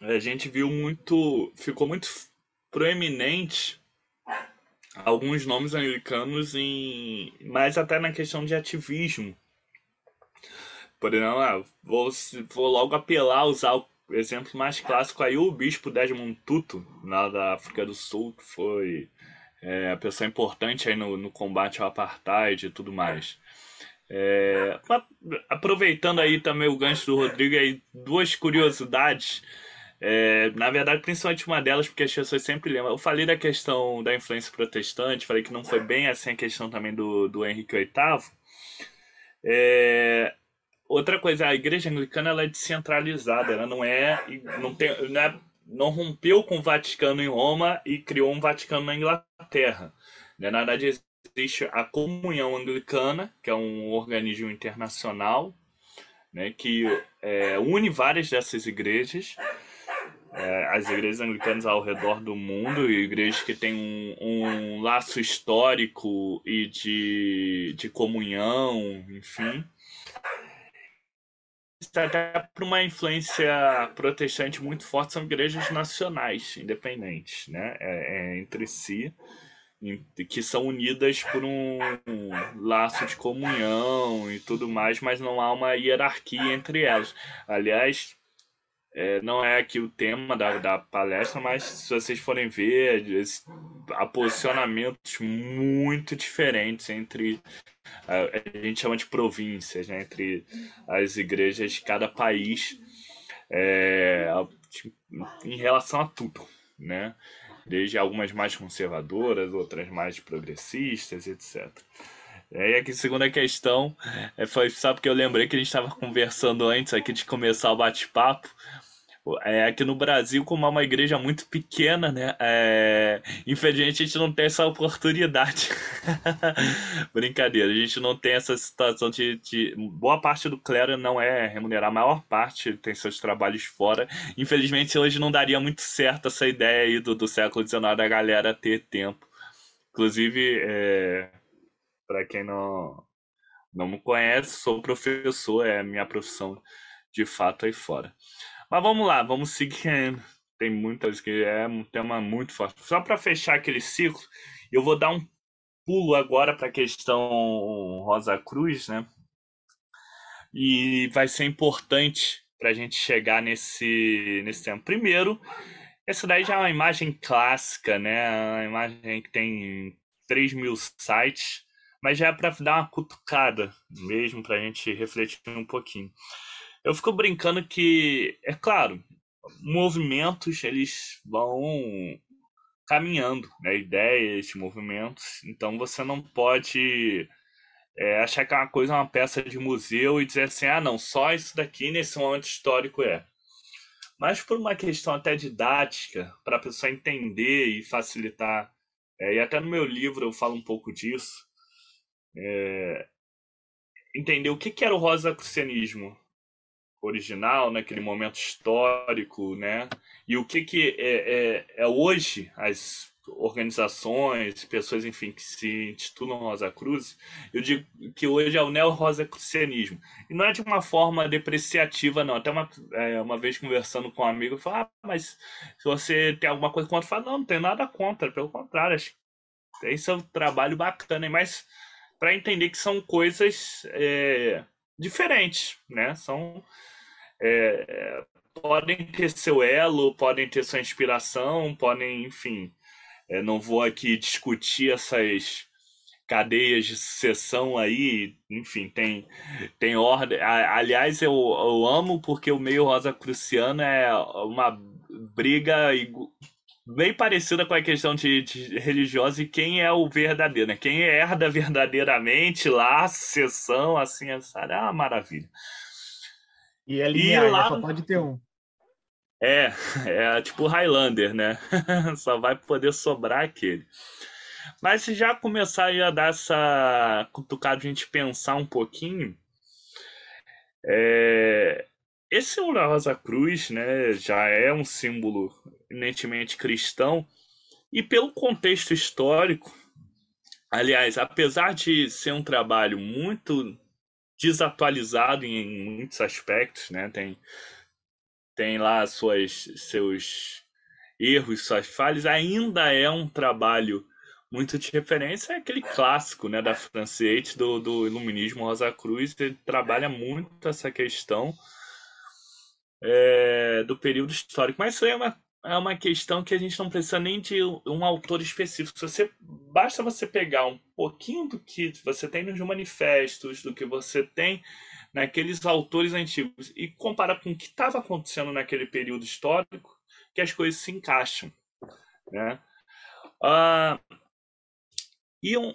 a gente viu muito, ficou muito proeminente alguns nomes americanos em, mais até na questão de ativismo. Por exemplo, ah, vou, vou logo apelar, usar o o exemplo mais clássico aí, o bispo Desmond Tutu, lá da África do Sul, que foi é, a pessoa importante aí no, no combate ao apartheid e tudo mais. É, aproveitando aí também o gancho do Rodrigo, aí, duas curiosidades. É, na verdade, principalmente uma delas, porque as pessoas sempre lembram. Eu falei da questão da influência protestante, falei que não foi bem assim a questão também do, do Henrique VIII. É, Outra coisa, a igreja anglicana ela é descentralizada, ela não é, não tem, não, é, não rompeu com o Vaticano em Roma e criou um Vaticano na Inglaterra. Né? Na verdade, existe a Comunhão Anglicana, que é um organismo internacional né, que é, une várias dessas igrejas, é, as igrejas anglicanas ao redor do mundo, e igrejas que têm um, um laço histórico e de, de comunhão, enfim até por uma influência protestante muito forte, são igrejas nacionais, independentes, né? É, é, entre si, que são unidas por um, um, laço de comunhão e tudo mais, mas não há uma hierarquia entre elas. Aliás, é, não é aqui o tema da, da palestra, mas se vocês forem ver, há posicionamentos muito diferentes entre a, gente chama de províncias, né, entre as igrejas de cada país é, em relação a tudo, né? Desde algumas mais conservadoras, outras mais progressistas, etc. E aí aqui, segunda questão, é, foi só porque eu lembrei que a gente estava conversando antes aqui de começar o bate-papo, é, aqui no Brasil, como é uma igreja muito pequena, né? É, infelizmente a gente não tem essa oportunidade. Brincadeira, a gente não tem essa situação de, de, Boa parte do clero não é remunerado, a maior parte tem seus trabalhos fora. Infelizmente hoje não daria muito certo essa ideia aí do, do século XIX da galera ter tempo. Inclusive, é, para quem não, não me conhece, sou professor, é minha profissão de fato aí fora. Mas vamos lá, vamos seguir. Tem muitas que é um tema muito forte. Só para fechar aquele ciclo, eu vou dar um pulo agora para a questão Rosa Cruz, né? E vai ser importante para a gente chegar nesse, nesse tema. Primeiro, essa daí já é uma imagem clássica, né? Uma imagem que tem 3 mil sites, mas já é para dar uma cutucada mesmo, para a gente refletir um pouquinho. Eu fico brincando que, é claro, movimentos eles vão caminhando, né? ideias, movimentos. Então você não pode é, achar que é uma coisa é uma peça de museu e dizer assim, ah, não, só isso daqui nesse momento histórico é. Mas por uma questão até didática, para a pessoa entender e facilitar, é, e até no meu livro eu falo um pouco disso, é, entender o que, que era o rosacrucianismo original, naquele momento histórico, né? E o que, que é, é, é hoje as organizações, pessoas, enfim, que se intitulam Rosa Cruz, eu digo que hoje é o neo-rosacrucianismo. E não é de uma forma depreciativa, não. Até uma, é, uma vez conversando com um amigo, eu falei, ah, mas se você tem alguma coisa contra, eu falo, não, não tem nada contra, pelo contrário, acho que esse é um trabalho bacana, mas para entender que são coisas é, diferentes, né? São é, podem ter seu elo, podem ter sua inspiração, podem, enfim. É, não vou aqui discutir essas cadeias de sucessão aí, enfim, tem, tem ordem. Aliás, eu, eu amo porque o meio rosa cruciano é uma briga bem parecida com a questão de, de religiosa e quem é o verdadeiro, né? Quem herda verdadeiramente lá, sucessão, assim, é uma maravilha. E é linear, e lá... só pode ter um. É, é tipo Highlander, né? só vai poder sobrar aquele. Mas se já começar a dar essa cutucada a gente pensar um pouquinho, é... esse Ouro Rosa Cruz, né, já é um símbolo eminentemente cristão e pelo contexto histórico, aliás, apesar de ser um trabalho muito desatualizado em muitos aspectos, né? Tem, tem lá suas, seus erros, suas falhas, ainda é um trabalho muito de referência, é aquele clássico né, da Francete, do, do Iluminismo Rosa Cruz, ele trabalha muito essa questão é, do período histórico. Mas isso é uma é uma questão que a gente não precisa nem de um autor específico. Você basta você pegar um pouquinho do que você tem nos manifestos, do que você tem naqueles autores antigos e comparar com o que estava acontecendo naquele período histórico, que as coisas se encaixam, né? Uh, e um,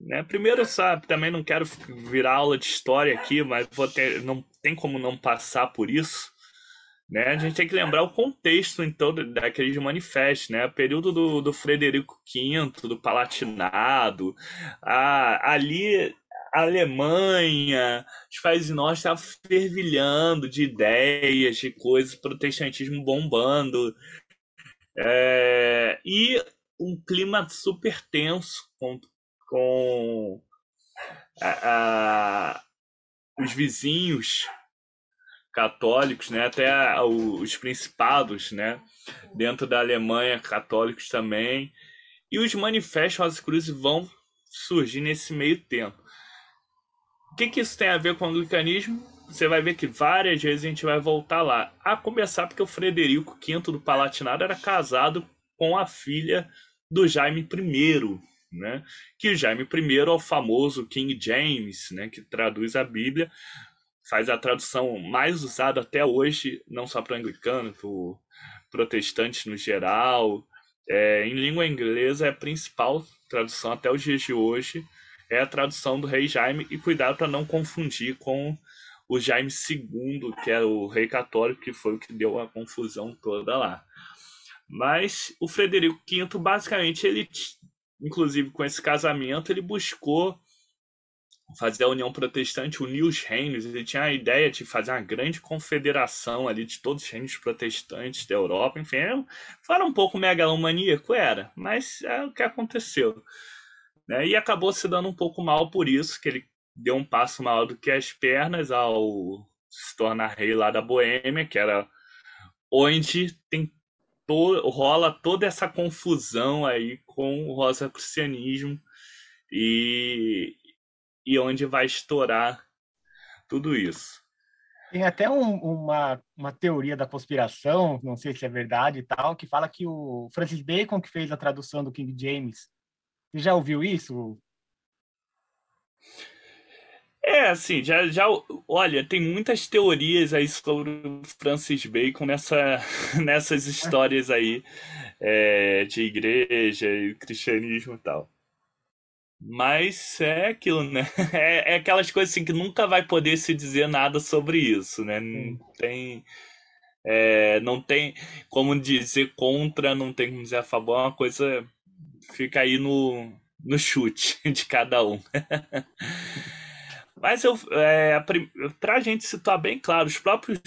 né, primeiro, sabe, também não quero virar aula de história aqui, mas vou ter, não tem como não passar por isso né? A gente tem que lembrar o contexto então daqueles manifestos, né? O período do, do Frederico V, do Palatinado, a, ali a Alemanha, os países nórdicos estavam fervilhando de ideias, de coisas, protestantismo bombando. É, e um clima super tenso com, com a, a, os vizinhos católicos, né? até os principados, né? dentro da Alemanha, católicos também. E os manifestos Rosa Cruz vão surgir nesse meio tempo. O que, que isso tem a ver com o anglicanismo? Você vai ver que várias vezes a gente vai voltar lá. A começar porque o Frederico V do Palatinado era casado com a filha do Jaime I, né? Que o Jaime I é o famoso King James, né? Que traduz a Bíblia, faz a tradução mais usada até hoje, não só para anglicano, para protestantes no geral. É, em língua inglesa é a principal tradução até os dias de hoje é a tradução do rei Jaime e cuidado para não confundir com o Jaime II, que é o rei católico, que foi o que deu a confusão toda lá. Mas o Frederico V, basicamente, ele, inclusive com esse casamento, ele buscou fazer a União Protestante, unir os reinos. Ele tinha a ideia de fazer uma grande confederação ali de todos os reinos protestantes da Europa. Enfim, era um pouco megalomaníaco, era, mas é o que aconteceu. Né? E acabou se dando um pouco mal por isso, que ele deu um passo maior do que as pernas ao se tornar rei lá da Boêmia, que era onde tem to rola toda essa confusão aí com o rosacrucianismo e, e onde vai estourar tudo isso. Tem até um, uma, uma teoria da conspiração, não sei se é verdade e tal, que fala que o Francis Bacon, que fez a tradução do King James você já ouviu isso? É, assim, já, já. Olha, tem muitas teorias aí sobre o Francis Bacon nessa, nessas histórias aí é, de igreja e cristianismo e tal. Mas é aquilo, né? É, é, aquelas coisas assim que nunca vai poder se dizer nada sobre isso, né? Não tem. É, não tem como dizer contra, não tem como dizer a favor, é uma coisa fica aí no, no chute de cada um. Mas eu, é, para a gente situar bem claro, os próprios,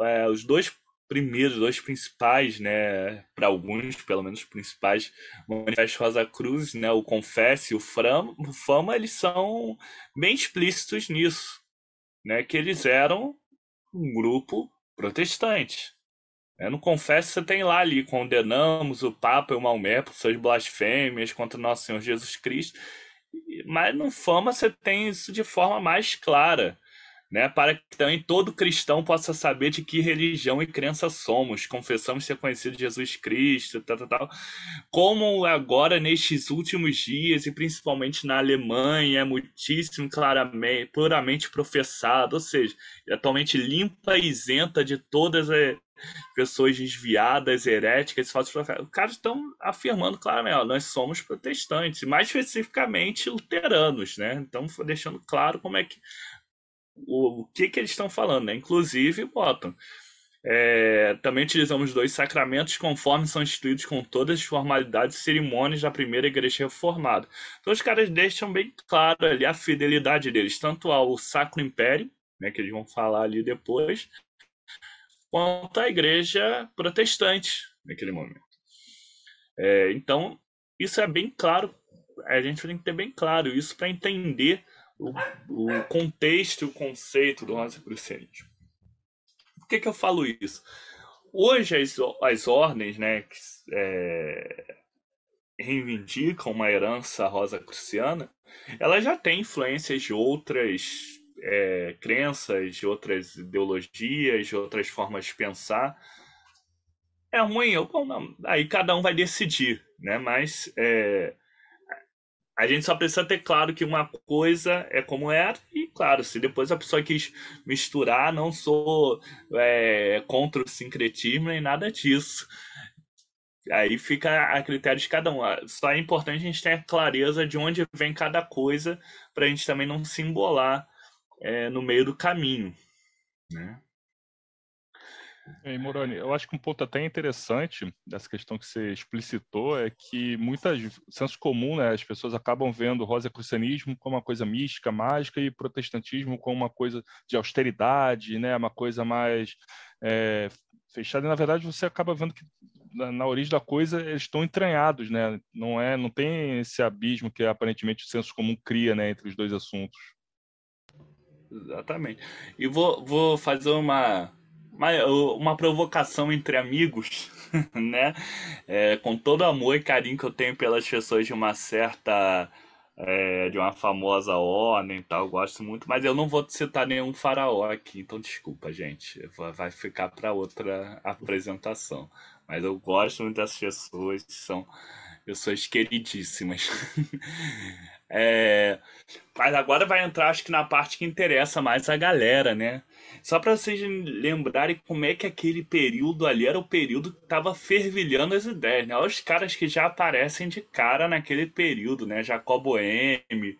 é, os dois primeiros, dois principais, né, para alguns, pelo menos os principais, Manifesto Rosa Cruz, né, o Confesse e o Fama, eles são bem explícitos nisso, né, que eles eram um grupo protestante. É, no Confesso você tem lá ali, condenamos o Papa e o Maomé por suas blasfêmias contra nosso Senhor Jesus Cristo. Mas no Fama você tem isso de forma mais clara né, para que também todo cristão possa saber de que religião e crença somos, confessamos ser conhecido Jesus Cristo, tal, tal, tal. Como agora, nestes últimos dias, e principalmente na Alemanha, é muitíssimo claramente, puramente professado, ou seja, atualmente limpa e isenta de todas as pessoas desviadas, heréticas, falsos profetas. Os caras estão afirmando claramente, ó, nós somos protestantes, mais especificamente luteranos, né? Então, deixando claro como é que o, o que, que eles estão falando, né? Inclusive, botam. É, também utilizamos dois sacramentos conforme são instituídos com todas as formalidades e cerimônias da primeira igreja reformada. Então os caras deixam bem claro ali a fidelidade deles, tanto ao Sacro Império, né, que eles vão falar ali depois, quanto à igreja protestante naquele momento. É, então, isso é bem claro, a gente tem que ter bem claro isso para entender o, o contexto o conceito do rosacrucianismo. Por que, que eu falo isso? Hoje as, as ordens né, que, é, reivindicam uma herança rosa-cruciana, ela já tem influências de outras é, crenças, de outras ideologias, de outras formas de pensar. É ruim, ou não, aí cada um vai decidir, né? Mas é, a gente só precisa ter claro que uma coisa é como era, e claro, se depois a pessoa quis misturar, não sou é, contra o sincretismo nem nada disso. Aí fica a critério de cada um. Só é importante a gente ter a clareza de onde vem cada coisa, para a gente também não se embolar é, no meio do caminho. Né? E Moroni, eu acho que um ponto até interessante dessa questão que você explicitou é que muitas senso comum, né, as pessoas acabam vendo rosacrucianismo como uma coisa mística, mágica e protestantismo como uma coisa de austeridade, né, uma coisa mais é, fechada. E na verdade você acaba vendo que na, na, origem da coisa eles estão entranhados, né? Não é, não tem esse abismo que aparentemente o senso comum cria, né, entre os dois assuntos. Exatamente. E vou, vou fazer uma uma, provocação entre amigos, né? É, com todo o amor e carinho que eu tenho pelas pessoas de uma certa. É, de uma famosa ordem e tal, gosto muito, mas eu não vou citar nenhum faraó aqui, então desculpa, gente. Vai ficar para outra apresentação. Mas eu gosto muito das pessoas, são pessoas queridíssimas. é, mas agora vai entrar, acho que na parte que interessa mais a galera, né? Só para vocês lembrarem como é que aquele período ali era o período que tava fervilhando as ideias, né? Olha os caras que já aparecem de cara naquele período, né? Jacobo M,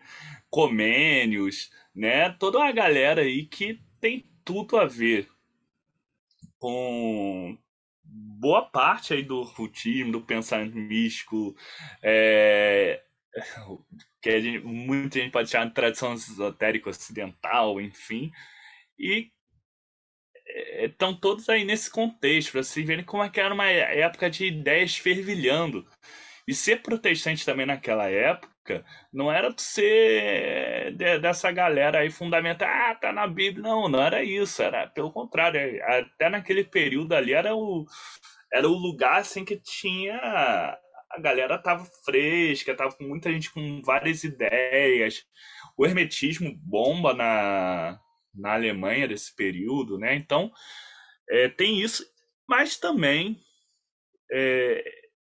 Comênios, né? Toda uma galera aí que tem tudo a ver com boa parte aí do futismo, do pensamento místico, é, que a gente, muita gente pode chamar de tradição esotérica ocidental, enfim, e estão todos aí nesse contexto, para vocês verem como é que era uma época de ideias fervilhando. E ser protestante também naquela época não era ser dessa galera aí fundamental, ah, tá na Bíblia. Não, não era isso, era pelo contrário, é, até naquele período ali era o, era o lugar assim que tinha a galera tava fresca, tava com muita gente com várias ideias. O hermetismo bomba na, na Alemanha desse período, né? Então, é, tem isso, mas também é,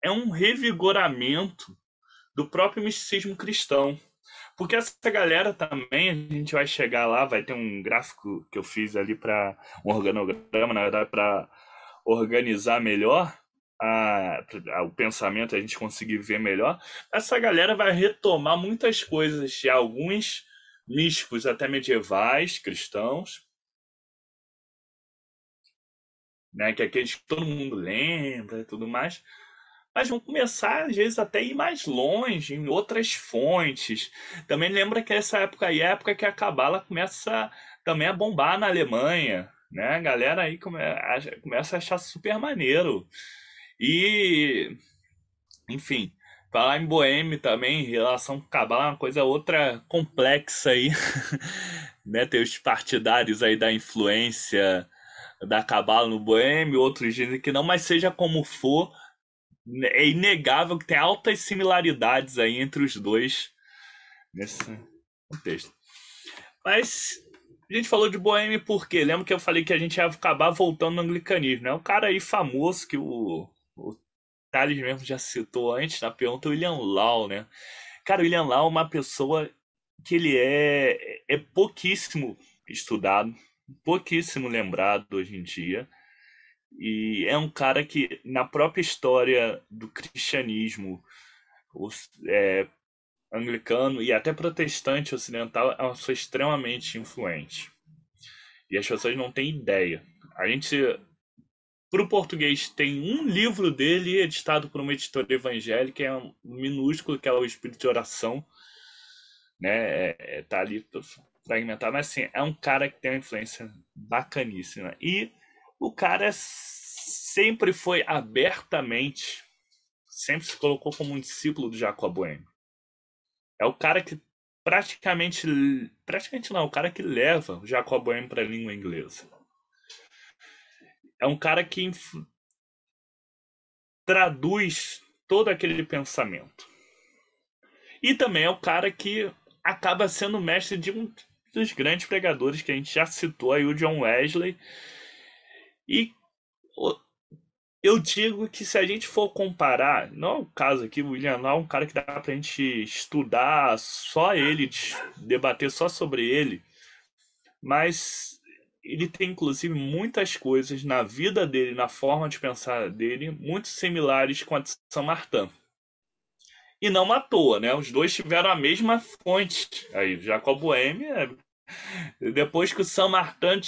é um revigoramento do próprio misticismo cristão. Porque essa galera também, a gente vai chegar lá, vai ter um gráfico que eu fiz ali para um organograma, na verdade, para organizar melhor a, a, o pensamento, a gente conseguir ver melhor. Essa galera vai retomar muitas coisas de alguns místicos até medievais, cristãos, né, que é aqueles que todo mundo lembra e tudo mais, mas vão começar, às vezes, até ir mais longe, em outras fontes. Também lembra que essa época aí é a época que a Cabala começa também a bombar na Alemanha, né? A galera aí come, começa a achar super maneiro. E, enfim, Falar em Boêmio também, em relação com Cabala, é uma coisa outra complexa aí. né? Tem os partidários aí da influência da Cabala no Boêmio, outros dizem que não, mas seja como for, é inegável que tem altas similaridades aí entre os dois nesse contexto. Mas a gente falou de Boêmio porque lembra que eu falei que a gente ia acabar voltando no anglicanismo, né? Um cara aí famoso que o, o Thales mesmo já citou antes na pergunta, o William Law, né? Cara, o William Law é uma pessoa que ele é, é pouquíssimo estudado, pouquíssimo lembrado hoje em dia. E é um cara que, na própria história do cristianismo é, anglicano e até protestante ocidental, é pessoa extremamente influente. E as pessoas não têm ideia. A gente para o português tem um livro dele editado por uma editora evangélica, é um minúsculo, que é o Espírito de Oração. Né? É, é, tá ali fragmentado, mas assim, é um cara que tem uma influência bacaníssima. E o cara sempre foi abertamente, sempre se colocou como um discípulo do Jacob Boehme. É o cara que praticamente, praticamente não, é o cara que leva o Jacob Boehme para a língua inglesa é um cara que traduz todo aquele pensamento. E também é o cara que acaba sendo mestre de um dos grandes pregadores que a gente já citou aí, o John Wesley. E eu digo que se a gente for comparar, não é o caso aqui, o William Law é um cara que dá pra gente estudar só ele, debater só sobre ele, mas ele tem inclusive muitas coisas na vida dele, na forma de pensar dele, muito similares com a de São Martin. E não à toa, né? Os dois tiveram a mesma fonte. Aí, Jacob Boehme, é... depois que o São Martin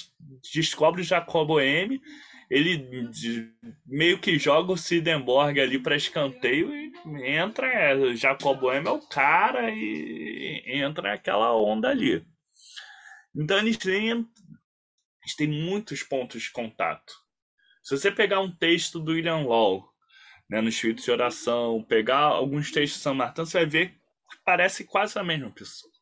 descobre o Jacob Boehme, ele meio que joga o Sidenborg ali para escanteio e entra, é, Jacob Boehme é o cara e entra aquela onda ali. Então eles têm, eles têm muitos pontos de contato. Se você pegar um texto do William Law, né, no Espírito de Oração, pegar alguns textos de São Martin, você vai ver que parece quase a mesma pessoa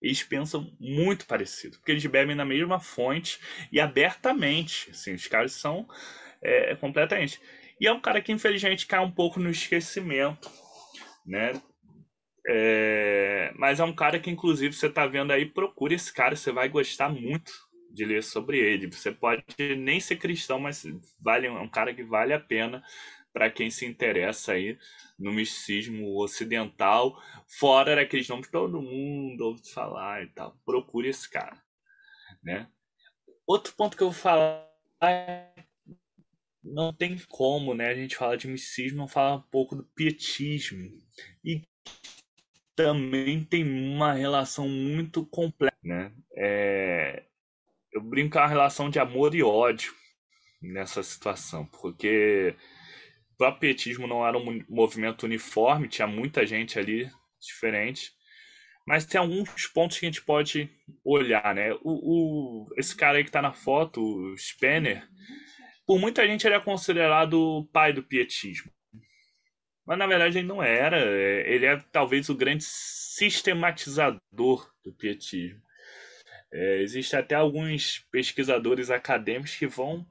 eles pensam muito parecido, porque eles bebem na mesma fonte e abertamente. Assim, os caras são é, completamente. E é um cara que infelizmente cai um pouco no esquecimento, né? É, mas é um cara que, inclusive, você está vendo aí, procure esse cara, você vai gostar muito de ler sobre ele. Você pode nem ser cristão, mas vale, é um cara que vale a pena para quem se interessa aí no misticismo ocidental, fora daqueles nomes que todo mundo ouve falar e tal. Procure esse cara, né? Outro ponto que eu vou falar é não tem como, né? A gente fala de misticismo, não fala um pouco do pietismo. E também tem uma relação muito complexa, né? É... Eu brinco com a relação de amor e ódio nessa situação, porque o próprio pietismo não era um movimento uniforme, tinha muita gente ali diferente. Mas tem alguns pontos que a gente pode olhar, né? O, o esse cara aí que está na foto, o Spener, por muita gente ele é considerado o pai do pietismo. Mas na verdade ele não era. Ele é talvez o grande sistematizador do pietismo. É, Existem até alguns pesquisadores acadêmicos que vão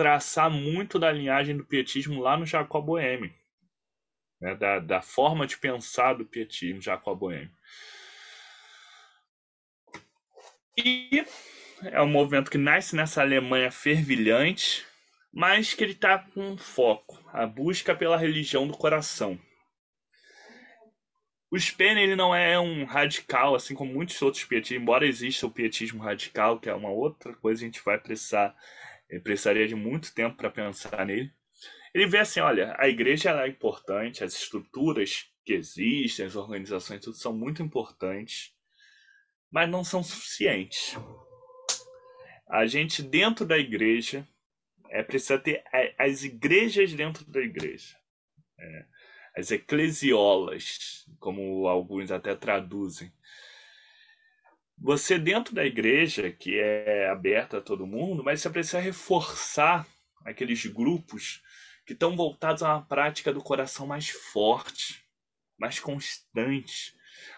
traçar muito da linhagem do pietismo lá no Jacob Boehme, né, da, da forma de pensar do pietismo Jacob Boehme. E é um movimento que nasce nessa Alemanha fervilhante, mas que ele está com um foco, a busca pela religião do coração. O Spener ele não é um radical, assim como muitos outros pietismos, embora exista o pietismo radical, que é uma outra coisa que a gente vai precisar ele precisaria de muito tempo para pensar nele. Ele vê assim, olha, a igreja é importante, as estruturas que existem, as organizações, tudo são muito importantes, mas não são suficientes. A gente dentro da igreja é precisa ter as igrejas dentro da igreja, é, as eclesiolas, como alguns até traduzem você dentro da igreja, que é aberta a todo mundo, mas você precisa reforçar aqueles grupos que estão voltados a uma prática do coração mais forte, mais constante,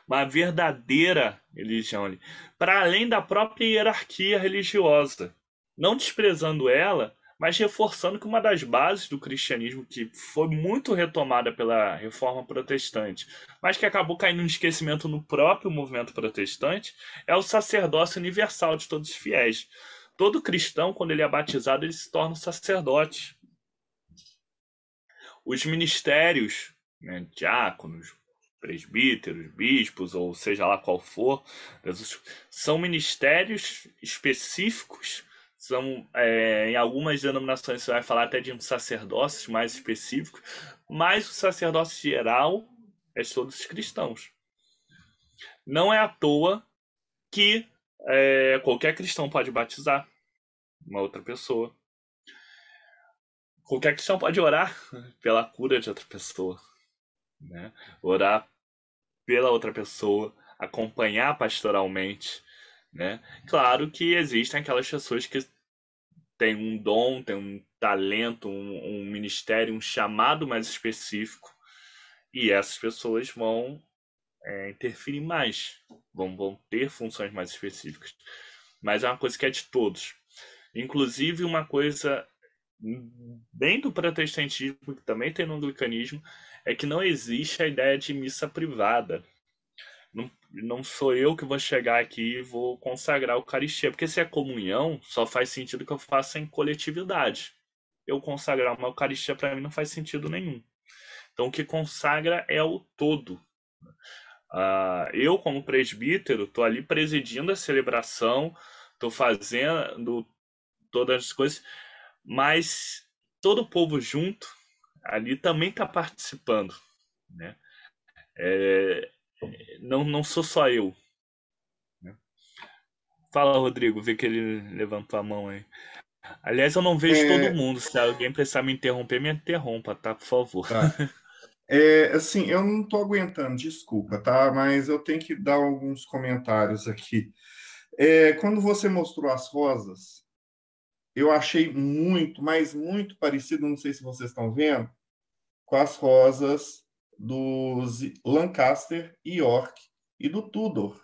uma verdadeira religião, para além da própria hierarquia religiosa, não desprezando ela, mas reforçando que uma das bases do cristianismo que foi muito retomada pela reforma protestante, mas que acabou caindo no esquecimento no próprio movimento protestante, é o sacerdócio universal de todos os fiéis. Todo cristão, quando ele é batizado, ele se torna um sacerdote. Os ministérios, né, diáconos, presbíteros, bispos, ou seja lá qual for, são ministérios específicos são é, em algumas denominações você vai falar até de um sacerdócio mais específico, mas o sacerdócio geral é todos os cristãos. Não é à toa que é, qualquer cristão pode batizar uma outra pessoa. Qualquer cristão pode orar pela cura de outra pessoa, né? orar pela outra pessoa, acompanhar pastoralmente. Né? Claro que existem aquelas pessoas que têm um dom, têm um talento, um, um ministério, um chamado mais específico, e essas pessoas vão é, interferir mais, vão, vão ter funções mais específicas. Mas é uma coisa que é de todos. Inclusive, uma coisa bem do protestantismo, que também tem no anglicanismo, é que não existe a ideia de missa privada. Não, não sou eu que vou chegar aqui e vou consagrar o Eucaristia, porque se é comunhão, só faz sentido que eu faça em coletividade. Eu consagrar uma Eucaristia para mim não faz sentido nenhum. Então o que consagra é o todo. Uh, eu, como presbítero, estou ali presidindo a celebração, estou fazendo todas as coisas, mas todo o povo junto ali também está participando. Né? É, não, não sou só eu. Né? Fala, Rodrigo, vê que ele levantou a mão aí. Aliás, eu não vejo É. todo mundo. Se alguém precisar me interromper, me interrompa, tá? Por favor. Tá. É, assim, eu não estou aguentando, desculpa, tá? Mas eu tenho que dar alguns comentários aqui. É, quando você mostrou as rosas, eu achei muito, mas muito parecido, não sei se vocês estão vendo, com as rosas dos Lancaster e York e do Tudor,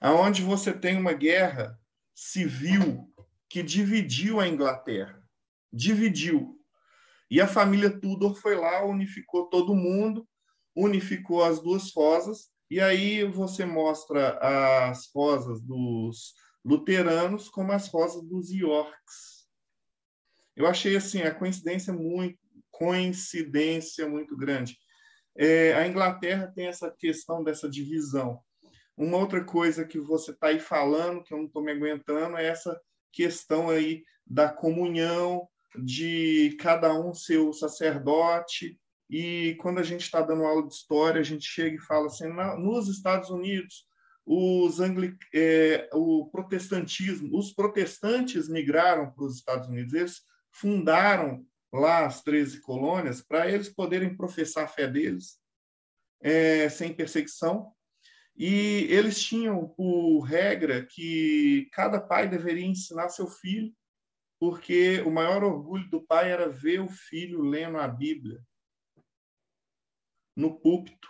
aonde você tem uma guerra civil que dividiu a Inglaterra, dividiu. E a família Tudor foi lá, unificou todo mundo, unificou as duas rosas, e aí você mostra as rosas dos luteranos como as rosas dos Yorks. Eu achei assim a coincidência muito coincidência muito grande. É, a Inglaterra tem essa questão dessa divisão. Uma outra coisa que você está aí falando, que eu não estou me aguentando, é essa questão aí da comunhão, de cada um ser o sacerdote. E quando a gente está dando aula de história, a gente chega e fala assim: "Na- nos Estados Unidos, os é, o protestantismo, os protestantes migraram para os Estados Unidos, eles fundaram lá as 13 colônias para eles poderem professar a fé deles é, sem perseguição. E eles tinham por regra que cada pai deveria ensinar seu filho porque o maior orgulho do pai era ver o filho lendo a Bíblia no púlpito.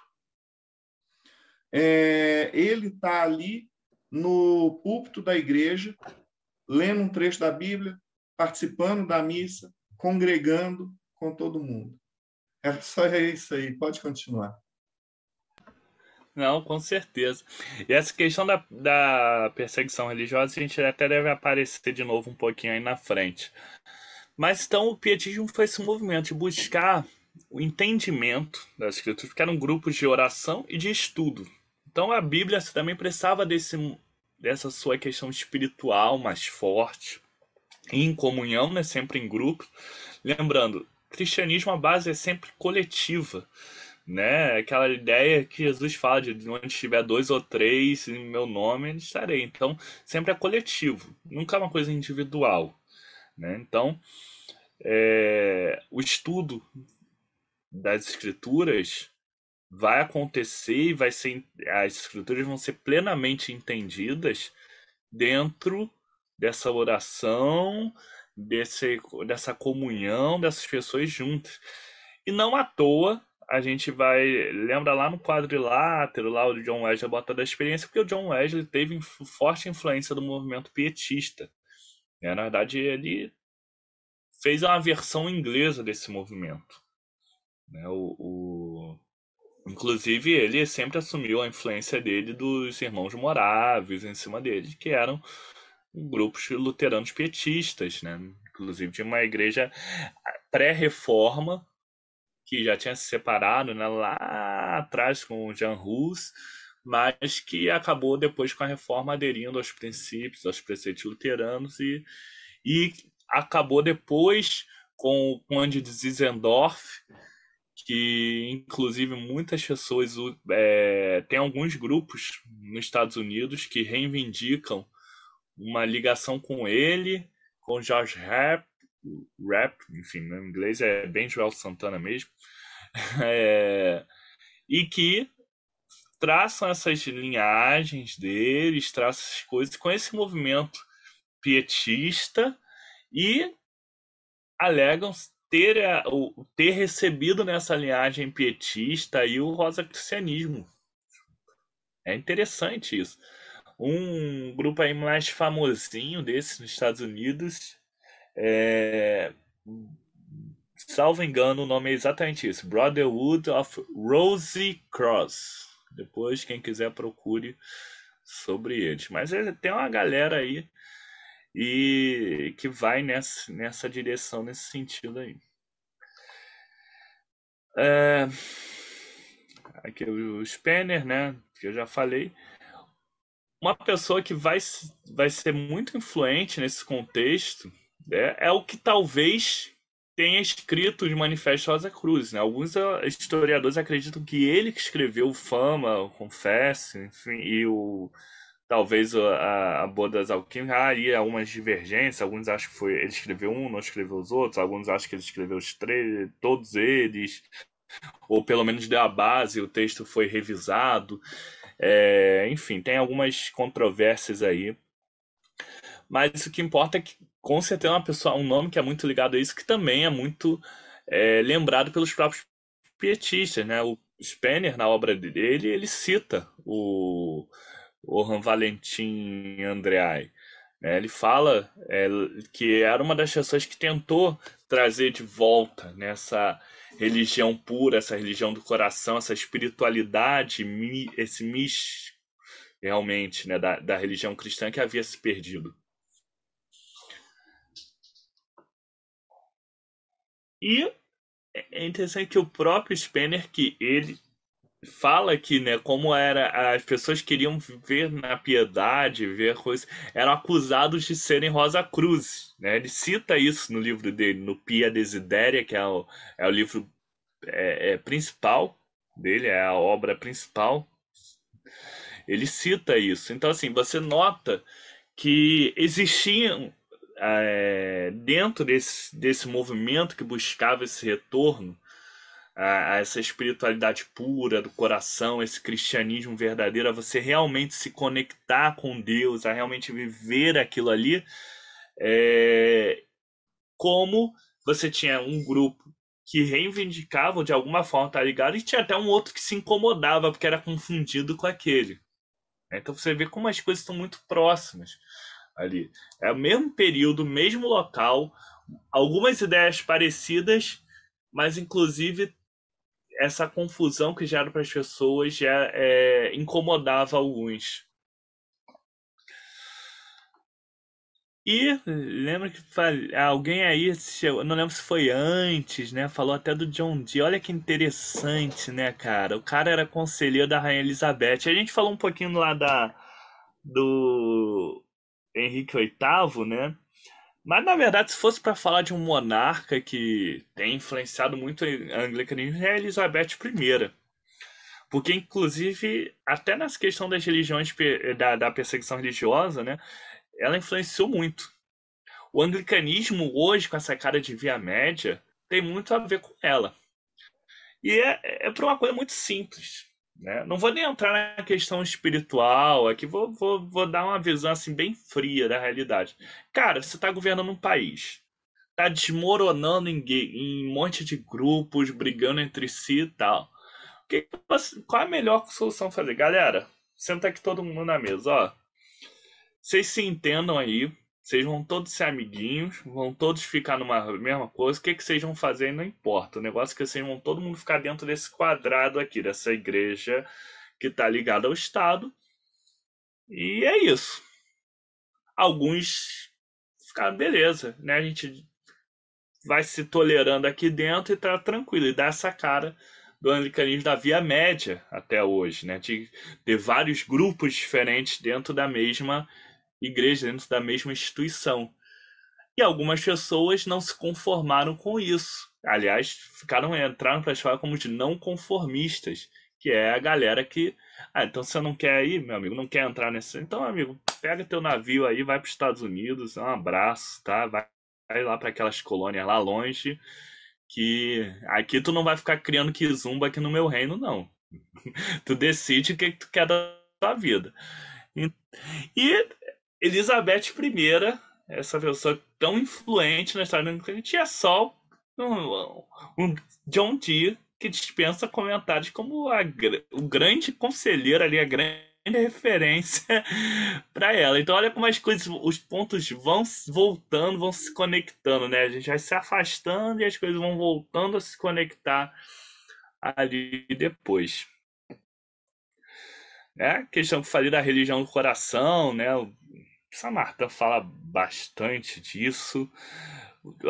É, ele está ali no púlpito da igreja, lendo um trecho da Bíblia, participando da missa, congregando com todo mundo. É só isso aí, pode continuar. Não, com certeza. E essa questão da, da perseguição religiosa, a gente até deve aparecer de novo um pouquinho aí na frente. Mas então o pietismo foi esse movimento de buscar o entendimento das escrituras, que eram grupos de oração e de estudo. Então a Bíblia também precisava desse, dessa sua questão espiritual mais forte, em comunhão, né, sempre em grupo. Lembrando, cristianismo a base é sempre coletiva né? Aquela ideia que Jesus fala de onde estiver dois ou três em meu nome, estarei. Então, sempre é coletivo, nunca é uma coisa individual, né? Então, é, o estudo das escrituras vai acontecer e vai ser as escrituras vão ser plenamente entendidas dentro dessa oração, desse, dessa comunhão dessas pessoas juntas. E não à toa a gente vai. Lembra lá no quadrilátero, lá o John Wesley bota da experiência, porque o John Wesley teve forte influência do movimento pietista. É, na verdade, ele fez uma versão inglesa desse movimento. Né? O, o... Inclusive, ele sempre assumiu a influência dele dos irmãos moráveis em cima dele, que eram grupos luteranos pietistas, né? Inclusive, de uma igreja pré-reforma que já tinha se separado né, lá atrás com o Jean Hus, mas que acabou depois com a reforma aderindo aos princípios, aos preceitos luteranos e, e acabou depois com o Conde de Zizendorf, que inclusive muitas pessoas é, tem alguns grupos nos Estados Unidos que reivindicam uma ligação com ele, com George Rapp, rap, enfim, no inglês é bem Joel Santana mesmo, é, e que traçam essas linhagens deles, traçam essas coisas com esse movimento pietista e alegam ter, ter recebido nessa linhagem pietista aí o rosa-cristianismo. É interessante isso. Um grupo aí mais famosinho desse nos Estados Unidos é, salvo engano, o nome é exatamente isso: Brotherhood of Rosy Cross. Depois, quem quiser, procure sobre eles. Mas tem uma galera aí e que vai nessa, nessa direção, nesse sentido aí. É, aqui o Spanner, né? Que eu já falei. Uma pessoa que vai, vai ser muito influente nesse contexto é, é o que talvez tenha escrito os Manifestos Rosa Cruz. Né? Alguns historiadores acreditam que ele que escreveu o Fama, o Confesse, enfim, e o talvez a, a Bodas Alquímicas haria algumas divergências. Alguns acham que foi ele escreveu um, não escreveu os outros. Alguns acham que ele escreveu os três, todos eles, ou pelo menos deu a base. O texto foi revisado. É, enfim, tem algumas controvérsias aí. Mas o que importa é que, com certeza, uma pessoa, um nome que é muito ligado a isso, que também é muito é, lembrado pelos próprios pietistas, né? O Spener, na obra dele, ele cita o Johann Valentin Andreai. Né? Ele fala é, que era uma das pessoas que tentou trazer de volta nessa religião pura, essa religião do coração, essa espiritualidade, esse místico, realmente, né, da, da religião cristã que havia se perdido. E é interessante que o próprio Spener, que ele fala que, né, como era as pessoas queriam ver na piedade, ver coisas, eram acusados de serem Rosa Cruz, né? Ele cita isso no livro dele, no Pia Desideria, que é o, é o livro é, é, principal dele, é a obra principal. Ele cita isso. Então, assim, você nota que existiam é, dentro desse, desse movimento que buscava esse retorno, a, essa espiritualidade pura do coração, esse cristianismo verdadeiro, a você realmente se conectar com Deus, a realmente viver aquilo ali, é, como você tinha um grupo que reivindicava de alguma forma tá ligado e tinha até um outro que se incomodava porque era confundido com aquele. Então você vê como as coisas estão muito próximas ali. É o mesmo período, mesmo local, algumas ideias parecidas, mas inclusive essa confusão que gera para as pessoas já é, incomodava alguns. E lembra que alguém aí, não lembro se foi antes, né? Falou até do John Dee. Olha que interessante, né, cara? O cara era conselheiro da Rainha Elizabeth. A gente falou um pouquinho lá da do Henrique VIII, né? Mas na verdade, se fosse para falar de um monarca que tem influenciado muito o anglicanismo, é a Elizabeth I. Porque, inclusive, até nas questões das religiões, da, da perseguição religiosa, né, ela influenciou muito. O anglicanismo, hoje, com essa cara de via média, tem muito a ver com ela. E é, é por uma coisa muito simples. Né? Não vou nem entrar na questão espiritual aqui, vou, vou, vou dar uma visão assim bem fria da realidade. Cara, você está governando um país, está desmoronando em, em um monte de grupos, brigando entre si e tal. Que, qual é a melhor solução fazer? Galera, senta aqui todo mundo na mesa, ó. Vocês se entendam aí, vocês vão todos ser amiguinhos, vão todos ficar numa mesma coisa. O que, que vocês vão fazer não importa. O negócio é que vocês vão todo mundo ficar dentro desse quadrado aqui, dessa igreja que está ligada ao Estado. E é isso. Alguns ficaram, beleza, né? A gente vai se tolerando aqui dentro e tá tranquilo. E dá essa cara do anglicanismo da Via Média até hoje, né? De ter vários grupos diferentes dentro da mesma igreja, dentro da mesma instituição. E algumas pessoas não se conformaram com isso. Aliás, ficaram entraram para a escola como de não conformistas, que é a galera que, ah, então você não quer ir, meu amigo, não quer entrar nesse, então amigo, pega teu navio aí, vai para os Estados Unidos, um abraço, tá? Vai, vai lá para aquelas colônias lá longe, que aqui tu não vai ficar criando kizumba aqui no meu reino, não. tu decide o que, que tu quer da tua vida. E Elizabeth I, essa pessoa tão influente na história do a tinha só um, um John Dee que dispensa comentários como a, o grande conselheiro ali, a grande referência para ela. Então olha como as coisas, os pontos vão voltando, vão se conectando, né? A gente vai se afastando e as coisas vão voltando a se conectar ali depois. É, questão que falei da religião do coração, né? Samartan fala bastante disso.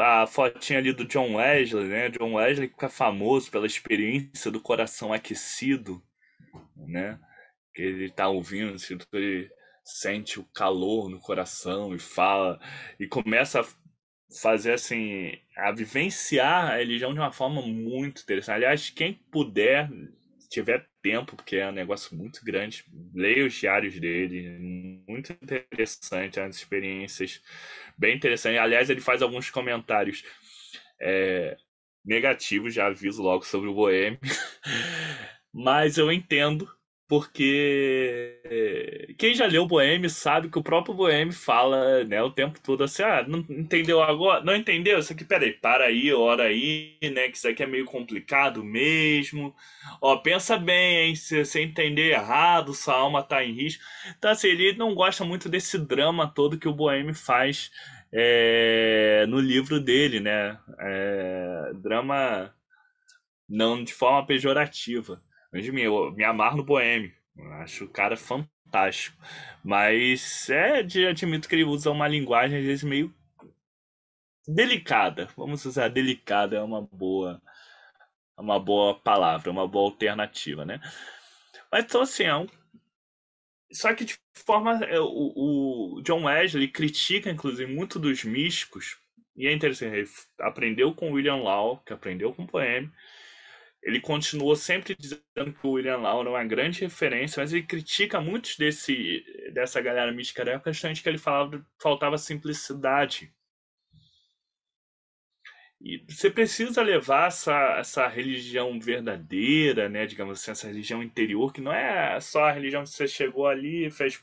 A fotinha ali do John Wesley, né? John Wesley fica famoso pela experiência do coração aquecido, né? Ele tá ouvindo, assim, ele sente o calor no coração e fala e começa a fazer assim a vivenciar a religião de uma forma muito interessante. Aliás, quem puder tiver tempo, porque é um negócio muito grande, leia os diários dele, muito interessante, as experiências bem interessantes. Aliás, ele faz alguns comentários é, negativos, já aviso logo sobre o Boêmio, mas eu entendo porque quem já leu o Boêmio sabe que o próprio Boêmio fala né, o tempo todo assim, ah, não entendeu agora? Não entendeu? Isso aqui, peraí, para aí, ora aí, né, que isso aqui é meio complicado mesmo. Ó, pensa bem, hein, se você entender errado, sua alma tá em risco. Então, assim, ele não gosta muito desse drama todo que o Boêmio faz é, no livro dele, né? É, drama não de forma pejorativa. Mas me, eu me amarro no Boêmio. Acho o cara fantástico. Mas é, admito que ele usa uma linguagem às vezes meio delicada. Vamos usar delicada, é uma boa uma boa palavra, uma boa alternativa, né? Mas então assim, é um... só que de forma é, o, o John Wesley critica inclusive muito dos místicos e é interessante, ele aprendeu com William Law, que aprendeu com poema, ele continuou sempre dizendo que o William Law é uma grande referência, mas ele critica muitos desse, dessa galera mística da época, justamente que ele falava faltava simplicidade. E você precisa levar essa, essa religião verdadeira, né, digamos assim, essa religião interior, que não é só a religião que você chegou ali e fez.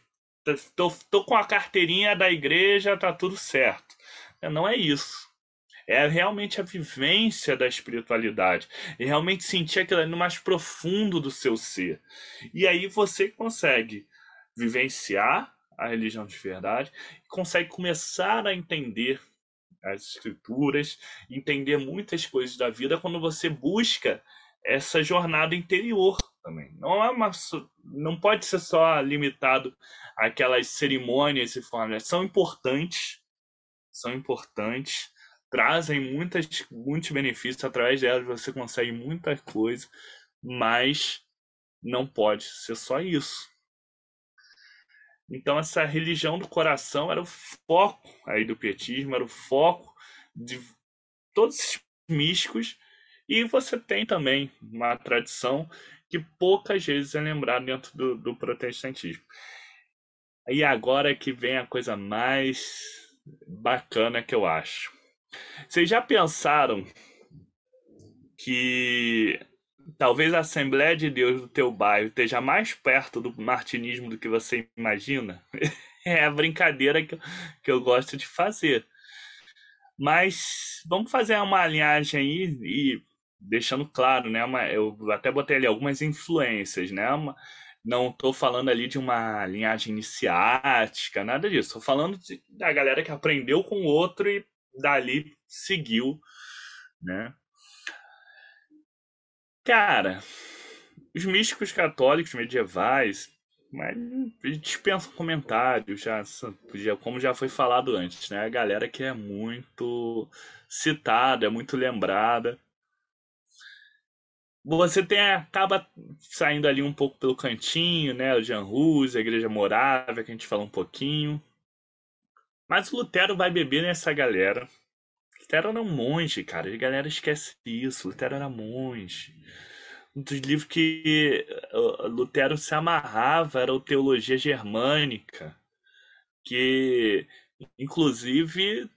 Tô, tô com a carteirinha da igreja, tá tudo certo. Não é isso é realmente a vivência da espiritualidade. E realmente sentir aquilo no mais profundo do seu ser. E aí você consegue vivenciar a religião de verdade, consegue começar a entender as escrituras, entender muitas coisas da vida quando você busca essa jornada interior também. Não é uma, não pode ser só limitado àquelas cerimônias e formas. São importantes, são importantes, trazem muitas, muitos benefícios através delas, você consegue muita coisa, mas não pode ser só isso. Então essa religião do coração era o foco aí do pietismo, era o foco de todos esses místicos e você tem também uma tradição que poucas vezes é lembrada dentro do, do protestantismo. E agora que vem a coisa mais bacana que eu acho. Vocês já pensaram que talvez a Assembleia de Deus do teu bairro esteja mais perto do martinismo do que você imagina? é a brincadeira que eu, que eu gosto de fazer. Mas vamos fazer uma linhagem aí e deixando claro, né? Uma, eu até botei ali algumas influências, né? Uma, não estou falando ali de uma linhagem iniciática, nada disso. Estou falando de, da galera que aprendeu com o outro e dali seguiu, né? Cara, os místicos católicos medievais, mas dispensa comentários, já, como já foi falado antes, né? A galera que é muito citada, é muito lembrada. Você tem acaba saindo ali um pouco pelo cantinho, né? O Jean Rus, a Igreja Morávia, que a gente fala um pouquinho. Mas o Lutero vai beber nessa galera. Lutero era um monge, cara. A galera esquece isso. Lutero era monge. Um dos livros que uh, Lutero se amarrava era o Teologia Germânica. Que, inclusive,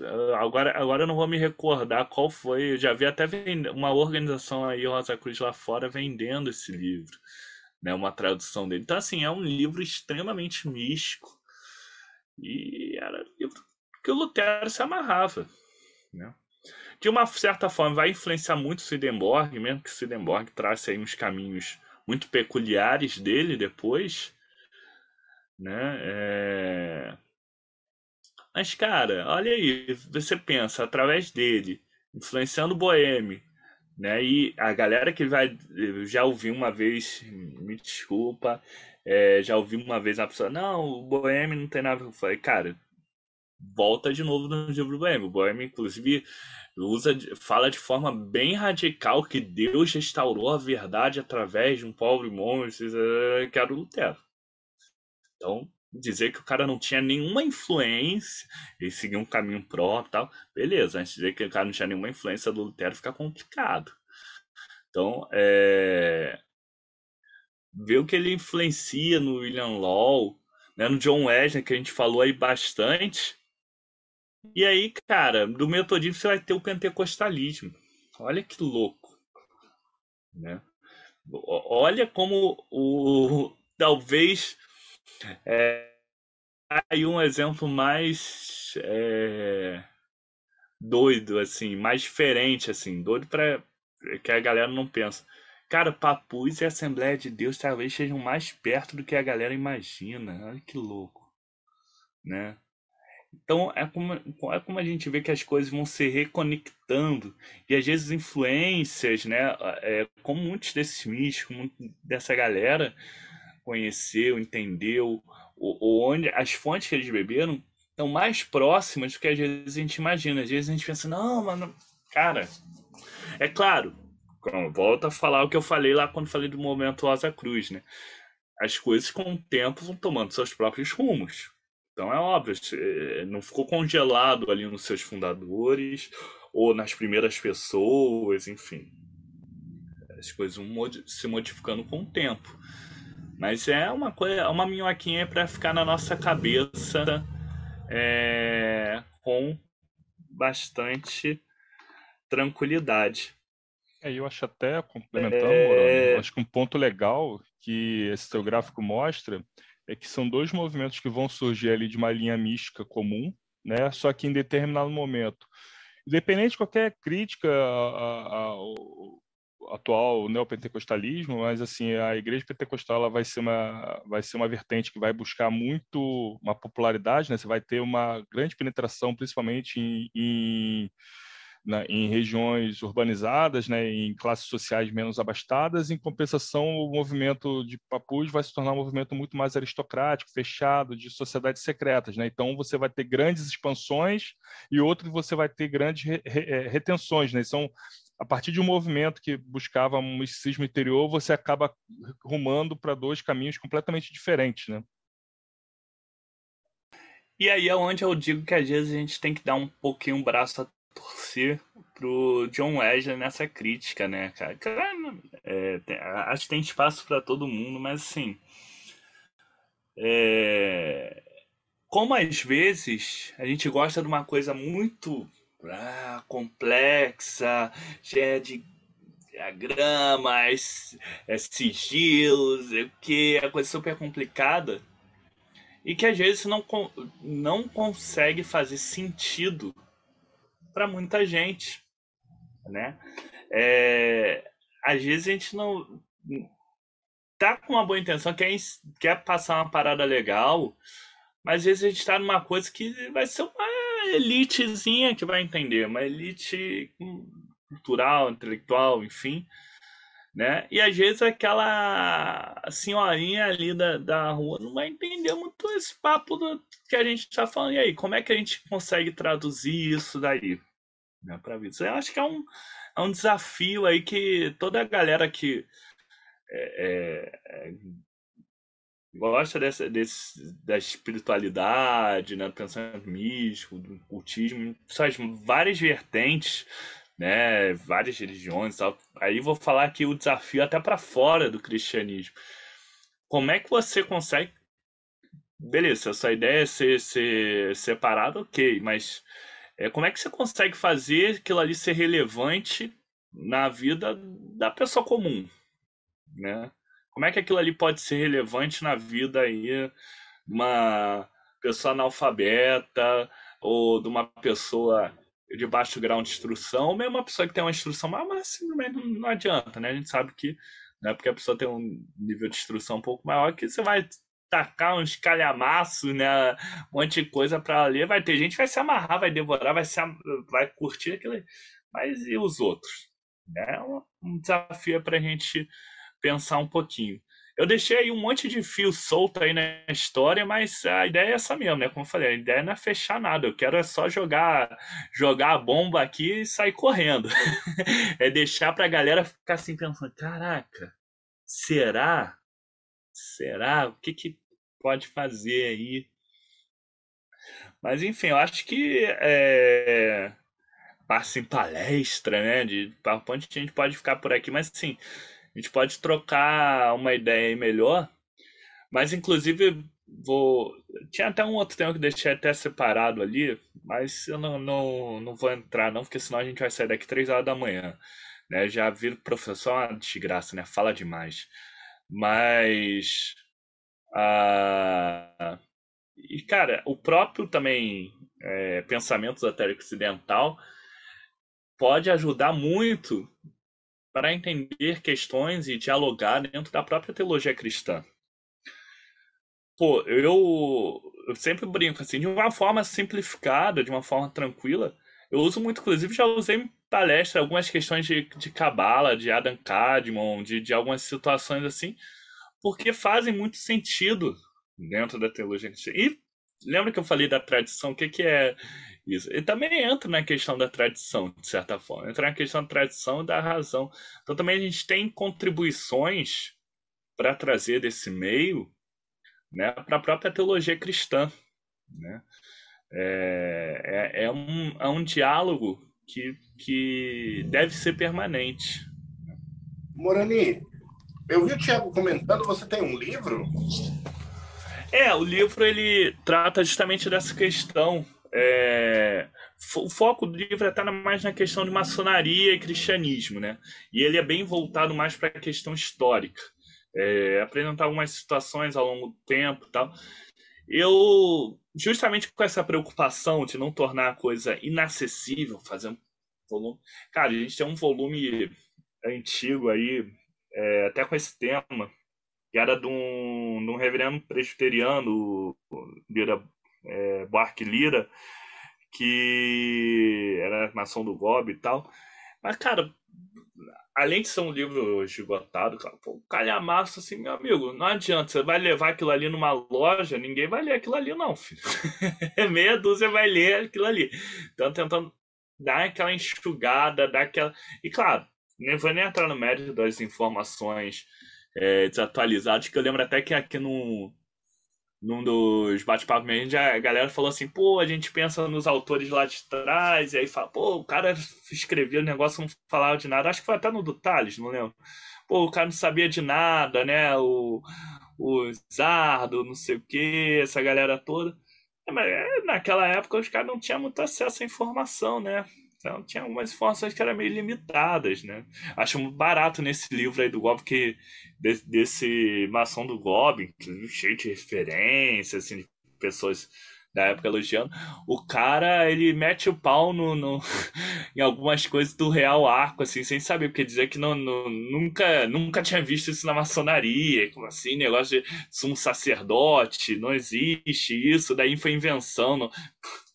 uh, agora, agora eu não vou me recordar qual foi. Eu já vi até uma organização aí, Rosa Cruz, lá fora, vendendo esse livro. Né, uma tradução dele. Então, assim, é um livro extremamente místico e era livro que o Lutero se amarrava. Né? De uma certa forma, vai influenciar muito o Swedenborg, mesmo que Swedenborg trace aí uns caminhos muito peculiares dele depois. Né? É... Mas, cara, olha aí, você pensa, através dele, influenciando o Boêmio, né? E a galera que vai. já ouvi uma vez, me desculpa, é, já ouvi uma vez a pessoa, não, o Boêmio não tem nada. Eu falei, cara, volta de novo no livro do Boêmio. O Boêmio, inclusive, usa, fala de forma bem radical que Deus restaurou a verdade através de um pobre monge, que era o Lutero. Então, dizer que o cara não tinha nenhuma influência e seguir um caminho próprio tal, beleza, mas dizer que o cara não tinha nenhuma influência do Lutero fica complicado. Então, é... ver o que ele influencia no William Law, né, no John Wesley, que a gente falou aí bastante. E aí, cara, do metodismo você vai ter o pentecostalismo. Olha que louco. Né? Olha como o talvez é, aí um exemplo mais é, doido assim, mais diferente assim, doido para que a galera não pensa. Cara, Papus e Assembleia de Deus talvez sejam mais perto do que a galera imagina. Olha que louco, né? Então é como, é como a gente vê que as coisas vão se reconectando e às vezes influências, né? É, como muitos desses místicos, dessa galera conheceu, entendeu, ou, ou onde as fontes que eles beberam estão mais próximas do que às vezes a gente imagina. Às vezes a gente pensa, não, mano, cara, é claro, volta a falar o que eu falei lá quando falei do momento Rosa Cruz, né? As coisas com o tempo vão tomando seus próprios rumos. Então é óbvio, é, não ficou congelado ali nos seus fundadores ou nas primeiras pessoas, enfim. As coisas vão se modificando com o tempo. Mas é uma coisa, uma minhoquinha para ficar na nossa cabeça é, com bastante tranquilidade. É, eu acho até, complementando, é... acho que um ponto legal que esse seu gráfico mostra é que são dois movimentos que vão surgir ali de uma linha mística comum, né? Só que em determinado momento, independente de qualquer crítica ao atual neopentecostalismo, mas assim a igreja pentecostal ela vai ser uma vai ser uma vertente que vai buscar muito uma popularidade, né? Você vai ter uma grande penetração, principalmente em, em na, em regiões urbanizadas, né, em classes sociais menos abastadas. Em compensação, o movimento de Papus vai se tornar um movimento muito mais aristocrático, fechado, de sociedades secretas. Né? Então, você vai ter grandes expansões e outro você vai ter grandes re, re, é, retenções. Né? São a partir de um movimento que buscava um misticismo interior, você acaba rumando para dois caminhos completamente diferentes, né? E aí é onde eu digo que às vezes a gente tem que dar um pouquinho o braço torcer pro John Wesley nessa crítica, né, cara? É, tem, acho que tem espaço para todo mundo, mas assim. É, como às vezes a gente gosta de uma coisa muito ah, complexa, cheia de diagramas, é, sigilos, é, que é coisa super complicada e que às vezes não, não consegue fazer sentido para muita gente, né? É, às vezes a gente não tá com uma boa intenção, quer, quer passar uma parada legal, mas às vezes a gente está numa coisa que vai ser uma elitezinha que vai entender, uma elite cultural, intelectual, enfim. Né? E às vezes aquela senhorinha ali da, da rua não vai entender muito esse papo do, que a gente está falando. E aí, como é que a gente consegue traduzir isso daí? Né, para vida. Eu acho que é um, é um desafio aí que toda a galera que é, é, é gosta dessa, desse, da espiritualidade, né, do pensamento místico, do cultismo, essas várias vertentes, né, várias religiões, tal. aí vou falar aqui o desafio até para fora do cristianismo. Como é que você consegue beleza, essa ideia é ser, ser separado, ok, mas é, como é que você consegue fazer aquilo ali ser relevante na vida da pessoa comum, né? Como é que aquilo ali pode ser relevante na vida aí de uma pessoa analfabeta ou de uma pessoa de baixo grau de instrução, ou mesmo uma pessoa que tem uma instrução, mas, mas simplesmente não, adianta, né? A gente sabe que não é porque a pessoa tem um nível de instrução um pouco maior que você vai tacar uns calhamaços, né? Um monte de coisa para ler. Vai ter gente que vai se amarrar, vai devorar, vai, se, vai curtir aquilo. Mas e os outros? É um desafio para a gente pensar um pouquinho. Eu deixei aí um monte de fio solto aí na história, mas a ideia é essa mesmo, né? Como eu falei, a ideia não é fechar nada. Eu quero é só jogar jogar a bomba aqui e sair correndo. é deixar para a galera ficar assim pensando: caraca, será? Será? O que, que pode fazer aí? Mas enfim, eu acho que é, passe em palestra, né? De PowerPoint a gente pode ficar por aqui, mas sim, a gente pode trocar uma ideia melhor. Mas inclusive vou. Tinha até um outro tema que deixei até separado ali, mas eu não, não, não vou entrar, não, porque senão a gente vai sair daqui três horas da manhã. Né? Já o professor é uma desgraça, né? Fala demais. Mas. Ah, e, cara, o próprio também é, pensamento esotérico ocidental pode ajudar muito para entender questões e dialogar dentro da própria teologia cristã. Pô, eu, eu sempre brinco assim, de uma forma simplificada, de uma forma tranquila. Eu uso muito, inclusive, já usei palestra algumas questões de, de Kabbalah, de Adam Kadmon, de, de algumas situações assim, porque fazem muito sentido dentro da teologia cristã. E lembra que eu falei da tradição? O que, que é isso? E também entra na questão da tradição, de certa forma. Entra na questão da tradição e da razão. Então também a gente tem contribuições para trazer desse meio né, para a própria teologia cristã. Né? É, é, é, um, é um diálogo que, que deve ser permanente. Morani, eu vi o Tiago comentando, você tem um livro? É, o livro ele trata justamente dessa questão. É, o foco do livro está é mais na questão de maçonaria e cristianismo, né? E ele é bem voltado mais para a questão histórica, é, apresentar algumas situações ao longo do tempo, e tal. Eu, justamente com essa preocupação de não tornar a coisa inacessível, fazer um volume. Cara, a gente tem um volume antigo aí, é, até com esse tema, que era de um, de um reverendo presbiteriano, Lira, é, Buarque Lira, que era nação do Gob e tal. Mas, cara, além de ser um livro esgotado, cara, pô, calhamaço assim, meu amigo, não adianta, você vai levar aquilo ali numa loja, ninguém vai ler aquilo ali, não, filho. Meia dúzia vai ler aquilo ali. Então, tentando dar aquela enxugada, dar aquela. E claro, nem vou nem entrar no mérito das informações é, desatualizados, que eu lembro até que aqui no, num dos bate-papos a galera falou assim, pô, a gente pensa nos autores lá de trás, e aí fala, pô, o cara escrevia o negócio, não falava de nada, acho que foi até no do Thales, não lembro. Pô, o cara não sabia de nada, né, o, o Zardo, não sei o que, essa galera toda. É, mas é, naquela época os caras não tinham muito acesso à informação, né? Então tinha algumas informações que eram meio limitadas, né? Acho muito barato nesse livro aí do Goblin, que desse, desse maçom do Goblin, cheio de referências, assim, de pessoas da época elogiando. O cara, ele mete o pau no, no, em algumas coisas do real arco, assim, sem saber, porque dizer que não, não, nunca, nunca tinha visto isso na maçonaria, como assim, negócio de sumo sacerdote, não existe isso, daí foi invenção. Não...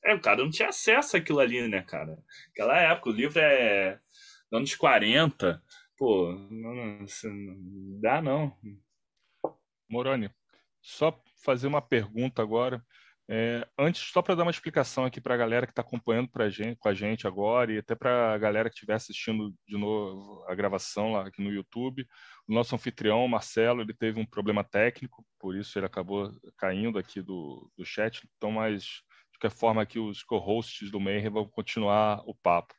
É, o cara não tinha acesso àquilo ali, né, cara? Aquela época, o livro é anos 40. Pô, não, não, não dá não. Moroni, só fazer uma pergunta agora. É, antes, só para dar uma explicação aqui para a galera que está acompanhando pra gente, com a gente agora e até para a galera que estiver assistindo de novo a gravação lá aqui no YouTube, o nosso anfitrião, Marcelo, ele teve um problema técnico, por isso ele acabou caindo aqui do, do chat. Então, mas qualquer forma aqui os co-hosts do Mayhem vão continuar o papo.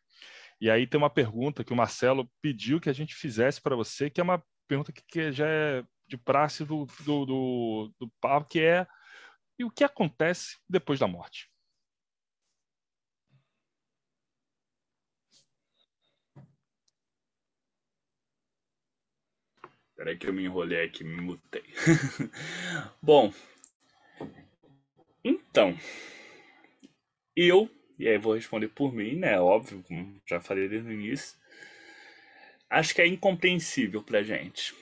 E aí tem uma pergunta que o Marcelo pediu que a gente fizesse para você, que é uma pergunta que, que já é de praxe do, do, do, do papo, que é e o que acontece depois da morte? Peraí que eu me enrolei aqui, me mutei. Bom, então, eu, e aí vou responder por mim, né? Óbvio, como já falei desde o início. Acho que é incompreensível pra gente.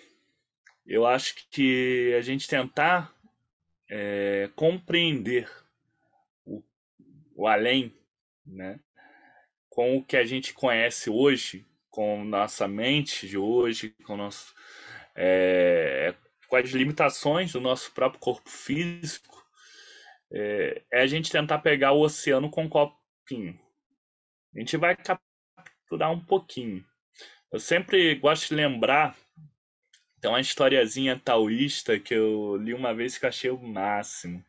Eu acho que a gente tentar é, compreender o, o além, né? Com o que a gente conhece hoje, com nossa mente de hoje, com nosso, é, com as limitações do nosso próprio corpo físico, é, é a gente tentar pegar o oceano com um copinho. A gente vai capturar um pouquinho. Eu sempre gosto de lembrar, tem uma historiazinha taoísta que eu li uma vez que eu achei o máximo,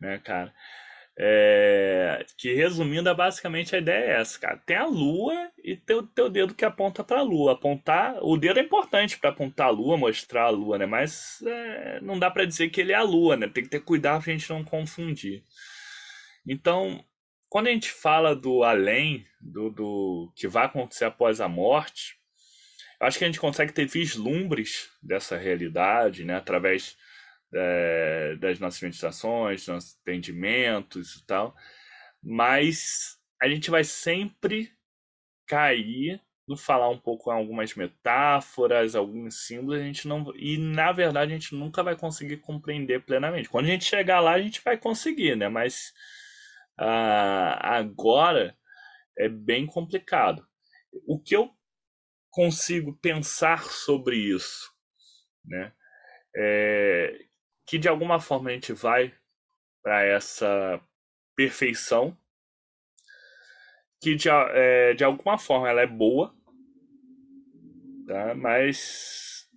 né, cara? É, que resumindo, é basicamente a ideia é essa, cara. Tem a lua e tem o teu dedo que aponta para a lua. Apontar, o dedo é importante para apontar a lua, mostrar a lua, né? Mas é, não dá para dizer que ele é a lua, né? Tem que ter cuidado pra gente não confundir. Então, quando a gente fala do além, do, do que vai acontecer após a morte, acho que a gente consegue ter vislumbres dessa realidade, né? Através é, das nossas meditações, nossos entendimentos e tal, mas a gente vai sempre cair no falar um pouco algumas metáforas, alguns símbolos, a gente não e na verdade a gente nunca vai conseguir compreender plenamente. Quando a gente chegar lá a gente vai conseguir, né? Mas uh, agora é bem complicado. O que eu consigo pensar sobre isso, né? É, que de alguma forma a gente vai para essa perfeição, que de, é, de alguma forma ela é boa, tá? mas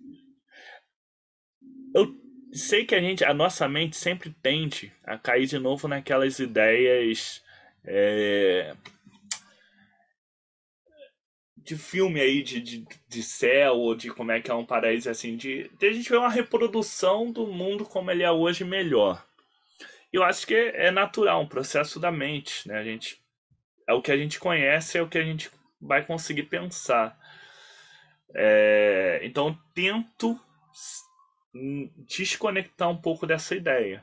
eu sei que a gente, a nossa mente sempre tende a cair de novo naquelas ideias é, de filme aí de, de, de céu ou de como é que é um paraíso assim de, de a gente ver uma reprodução do mundo como ele é hoje melhor. Eu acho que é natural um processo da mente né? A gente é o que a gente conhece é o que a gente vai conseguir pensar. É, então tento desconectar um pouco dessa ideia.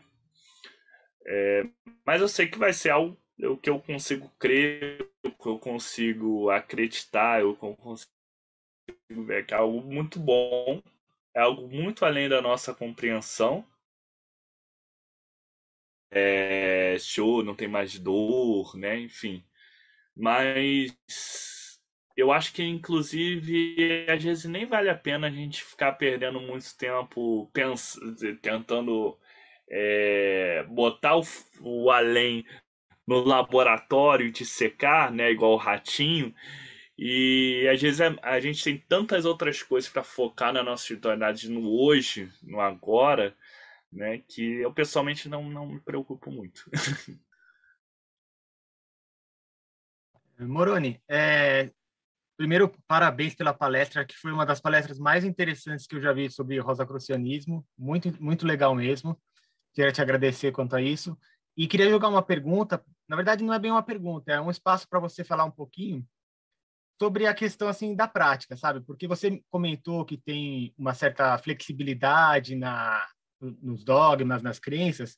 É, mas eu sei que vai ser algo o que eu consigo crer, o que eu consigo acreditar, eu consigo ver que é algo muito bom, é algo muito além da nossa compreensão. É, show, não tem mais dor, né? Enfim. Mas eu acho que, inclusive, às vezes nem vale a pena a gente ficar perdendo muito tempo pens tentando é, botar o, o além no laboratório de secar, né, igual o ratinho. E às vezes a, é, a gente tem tantas outras coisas para focar na nossa espiritualidade no hoje, no agora, né, que eu pessoalmente não, não me preocupo muito. Moroni, é, primeiro parabéns pela palestra, que foi uma das palestras mais interessantes que eu já vi sobre rosacrucianismo, muito muito legal mesmo. Queria te agradecer quanto a isso. E queria jogar uma pergunta, na verdade não é bem uma pergunta, é um espaço para você falar um pouquinho sobre a questão assim da prática, sabe? Porque você comentou que tem uma certa flexibilidade na nos dogmas, nas crenças,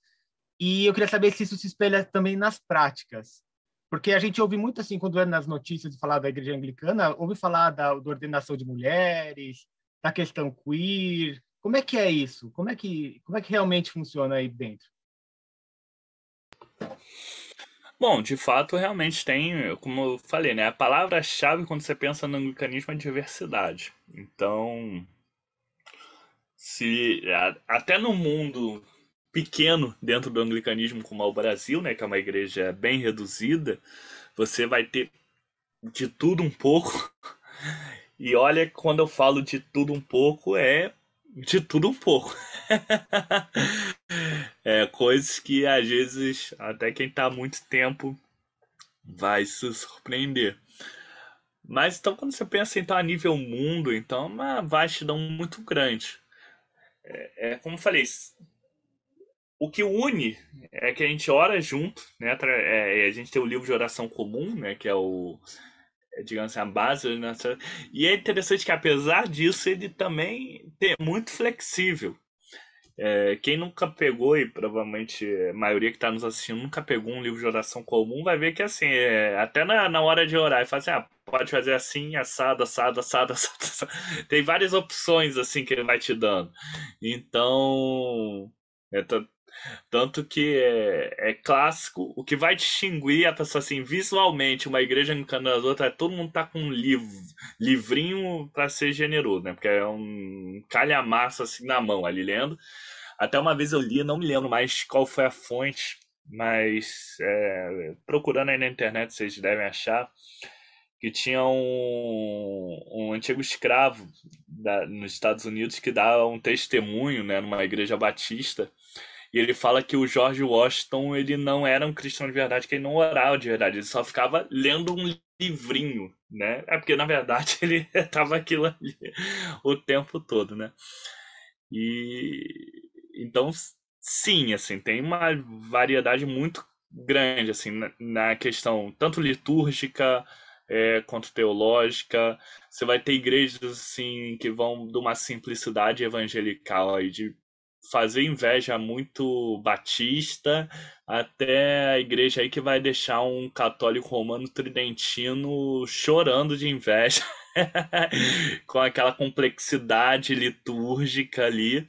e eu queria saber se isso se espelha também nas práticas. Porque a gente ouve muito assim quando é nas notícias falar da igreja anglicana, ouve falar da, da ordenação de mulheres, da questão queer. Como é que é isso? Como é que como é que realmente funciona aí dentro? Bom, de fato, realmente tem, como eu falei, né? A palavra-chave quando você pensa no anglicanismo é diversidade. Então, se até no mundo pequeno dentro do anglicanismo como é o Brasil, né, que é uma igreja bem reduzida, você vai ter de tudo um pouco. E olha, quando eu falo de tudo um pouco, é de tudo um pouco. é, coisas que às vezes até quem está há muito tempo vai se surpreender. Mas então quando você pensa então a nível mundo, então é uma vastidão muito grande. É, é como eu falei, o que une é que a gente ora junto, né? É, a gente tem o livro de oração comum, né? Que é o é, digamos assim, a base né? E é interessante que apesar disso ele também é muito flexível. É, quem nunca pegou, e provavelmente a maioria que está nos assistindo nunca pegou um livro de oração comum, vai ver que assim, é, até na, na hora de orar, fala assim, ah, pode fazer assim, assado, assado, assado, assado, assado. Tem várias opções assim que ele vai te dando. Então, é, tanto que é, é, clássico, o que vai distinguir a pessoa assim, visualmente, uma igreja anglicana das outras, é todo mundo tá com um livro, livrinho para ser generoso, né? Porque é um calhamaço assim na mão ali lendo. Até uma vez eu li, não me lembro mais qual foi a fonte, mas é, procurando aí na internet vocês devem achar que tinha um, um antigo escravo da, nos Estados Unidos que dava um testemunho né, numa igreja batista E ele fala que o George Washington ele não era um cristão de verdade, que ele não orava de verdade, ele só ficava lendo um livrinho, né? É porque na verdade ele estava aquilo ali o tempo todo, né? E então sim, assim, tem uma variedade muito grande assim na, questão tanto litúrgica é, quanto teológica. Você vai ter igrejas assim que vão de uma simplicidade evangelical aí de fazer inveja muito batista, até a igreja aí que vai deixar um católico romano tridentino chorando de inveja, com aquela complexidade litúrgica ali.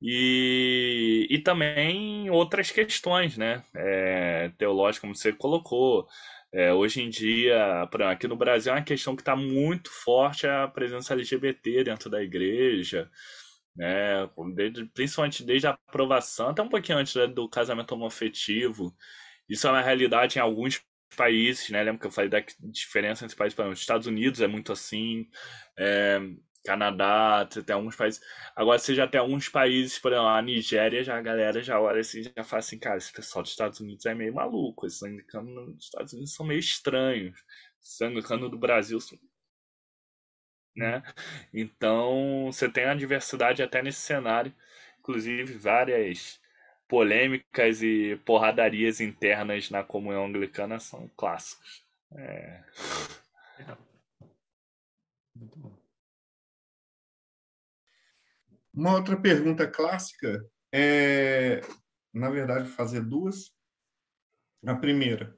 E, e também outras questões, né? É, teológicas, como você colocou. É, hoje em dia, aqui no Brasil, é uma questão que está muito forte a presença LGBT dentro da igreja né? Desde, principalmente desde a aprovação, até um pouquinho antes né, do casamento homoafetivo. Isso é uma realidade em alguns países, né? Lembra que eu falei da diferença entre países? Os Estados Unidos é muito assim, é, Canadá, você tem alguns países. Agora você já tem alguns países, por exemplo, a Nigéria, já a galera já olha assim, já fala assim, cara, esse pessoal dos Estados Unidos é meio maluco, esses anglicanos dos Estados Unidos são meio estranhos. Os anglicanos do Brasil são né? Então, você tem a diversidade até nesse cenário, inclusive várias polêmicas e porradarias internas na comunhão anglicana são clássicos. É... Muito bom. Uma outra pergunta clássica é, na verdade, fazer duas. A primeira,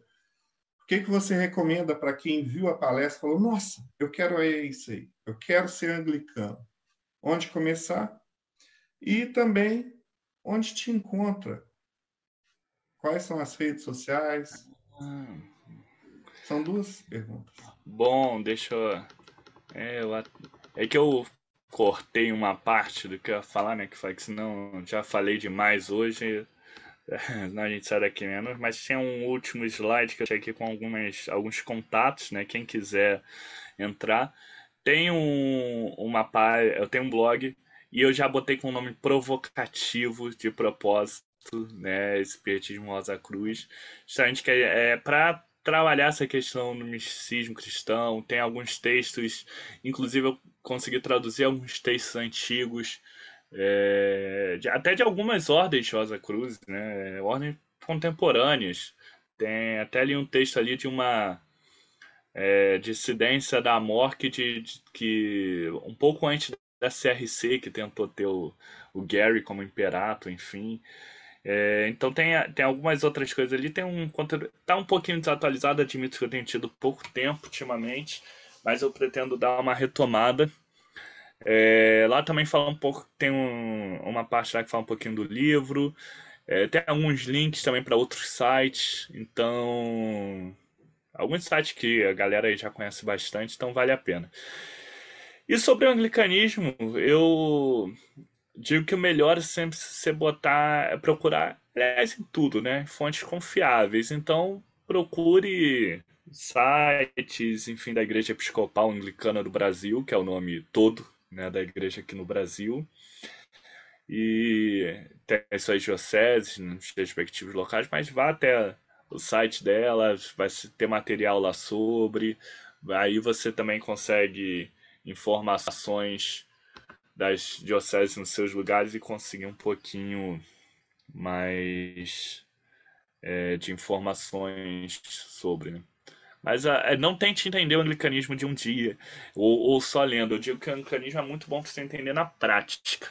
que, que você recomenda para quem viu a palestra e falou: Nossa, eu quero é isso aí, eu quero ser anglicano? Onde começar? E também onde te encontra? Quais são as redes sociais? São duas perguntas. Bom, deixa eu. É, eu... é que eu cortei uma parte do que eu ia falar, né? Que foi que senão já falei demais hoje. Não, a gente sai daqui menos, mas tinha um último slide que eu achei aqui com algumas, alguns contatos, né? Quem quiser entrar. Tem um, uma página, eu tenho um blog e eu já botei com o nome provocativo de propósito, né? Espiritismo Rosa Cruz. Justamente que é, é para trabalhar essa questão do misticismo cristão. Tem alguns textos, inclusive eu consegui traduzir alguns textos antigos é, de, até de algumas ordens de Rosa Cruz, né? Ordens contemporâneas. Tem até ali um texto ali de uma é, dissidência da Mork de, de, que um pouco antes da CRC que tentou ter o, o Gary como imperato, enfim. É, então tem, tem algumas outras coisas ali. Tem um conteúdo. Tá um pouquinho desatualizado, admito que eu tenho tido pouco tempo ultimamente, mas eu pretendo dar uma retomada. É, lá também fala um pouco, tem um, uma parte lá que fala um pouquinho do livro. É, tem alguns links também para outros sites. Então, alguns sites que a galera já conhece bastante, então vale a pena. E sobre o anglicanismo, eu digo que o melhor é sempre você botar, é procurar, aliás, em tudo, né? Fontes confiáveis. Então, procure sites, enfim, da Igreja Episcopal Anglicana do Brasil, que é o nome todo né, da igreja aqui no Brasil. E tem as suas dioceses nos respectivos locais, mas vá até o site dela, vai ter material lá sobre. Aí você também consegue informações das dioceses nos seus lugares e conseguir um pouquinho mais é, de informações sobre. Né? Mas uh, não tente entender o anglicanismo de um dia, ou, ou só lendo. Eu digo que o anglicanismo é muito bom para você entender na prática.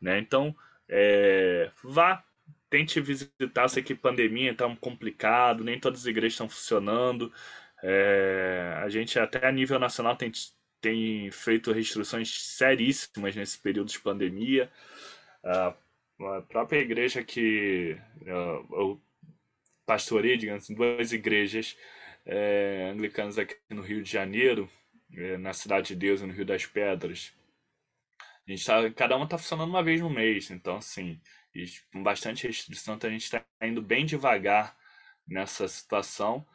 Né? Então, é, vá, tente visitar. Eu sei que pandemia está complicado, nem todas as igrejas estão funcionando. É, a gente, até a nível nacional, tem, tem feito restrições seríssimas nesse período de pandemia. Uh, a própria igreja que uh, eu pastorei, digamos assim, duas igrejas é, anglicanos aqui no Rio de Janeiro, é, na Cidade de Deus, no Rio das Pedras. A gente tá, cada uma está funcionando uma vez no mês, então assim, com bastante restrição, então a gente está indo bem devagar nessa situação,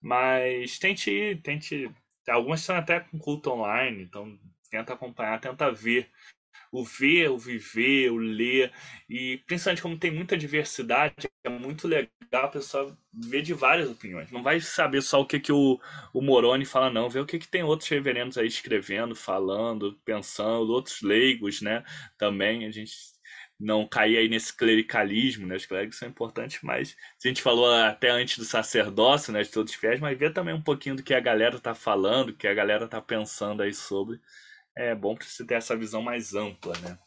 mas tente ir, tente. Algumas estão até com culto online, então tenta acompanhar, tenta ver o ver, o viver, o ler, e principalmente como tem muita diversidade, é muito legal a pessoa ver de várias opiniões. Não vai saber só o que, que o, o Moroni fala, não. Ver o que, que tem outros reverendos aí escrevendo, falando, pensando, outros leigos, né? Também a gente não cair aí nesse clericalismo, né? Os clérigos são importantes, mas a gente falou até antes do sacerdócio, né? De todos os fiéis, mas ver também um pouquinho do que a galera tá falando, que a galera tá pensando aí sobre é bom para você ter essa visão mais ampla, né?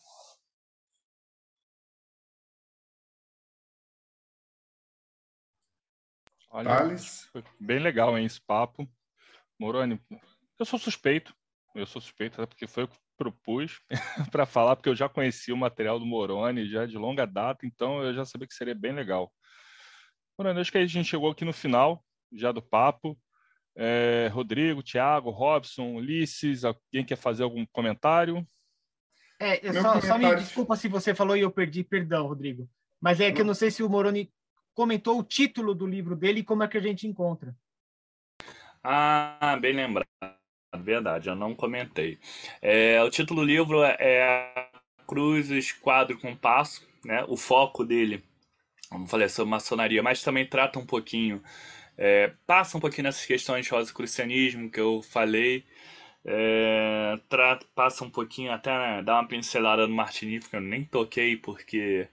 Olha, bem legal, hein, esse papo. Moroni, eu sou suspeito, eu sou suspeito, porque foi o que propus para falar, porque eu já conhecia o material do Moroni já de longa data, então eu já sabia que seria bem legal. Moroni, acho que a gente chegou aqui no final já do papo. É, Rodrigo, Thiago, Robson, Ulisses, alguém quer fazer algum comentário? É, eu só, comentário... só, me desculpa se você falou e eu perdi, perdão, Rodrigo. Mas é que eu não sei se o Moroni comentou o título do livro dele e como é que a gente encontra. Ah, bem lembrado. Verdade, eu não comentei. É, o título do livro é Cruz, Esquadro com Passo, né? O foco dele, como falei, é sobre maçonaria, mas também trata um pouquinho é, passa um pouquinho nessas questões de rosicrucianismo que eu falei. É, passa um pouquinho, até né, dá uma pincelada no martinismo, que eu nem toquei, porque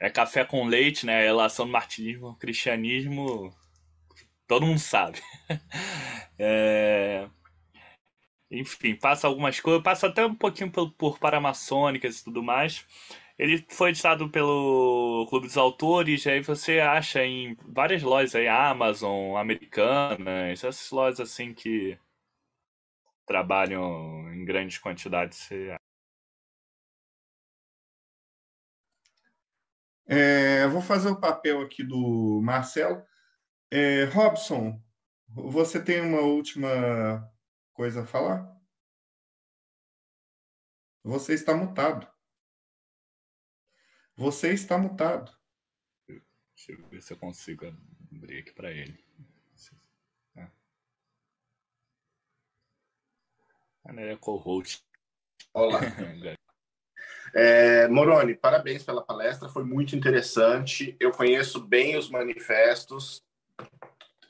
é café com leite, né? A relação do martinismo o cristianismo, todo mundo sabe. É, enfim, passa algumas coisas, passa até um pouquinho por, por paramaçônicas e tudo mais. Ele foi editado pelo Clube dos Autores, aí você acha em várias lojas aí, Amazon, Americanas, essas lojas assim que trabalham em grandes quantidades. É, vou fazer o papel aqui do Marcelo. É, Robson, você tem uma última coisa a falar? Você está mutado. Você está mutado. Deixa eu ver se eu consigo abrir aqui para ele. É. é co-host. Olá. É, Moroni, parabéns pela palestra, foi muito interessante. Eu conheço bem os manifestos,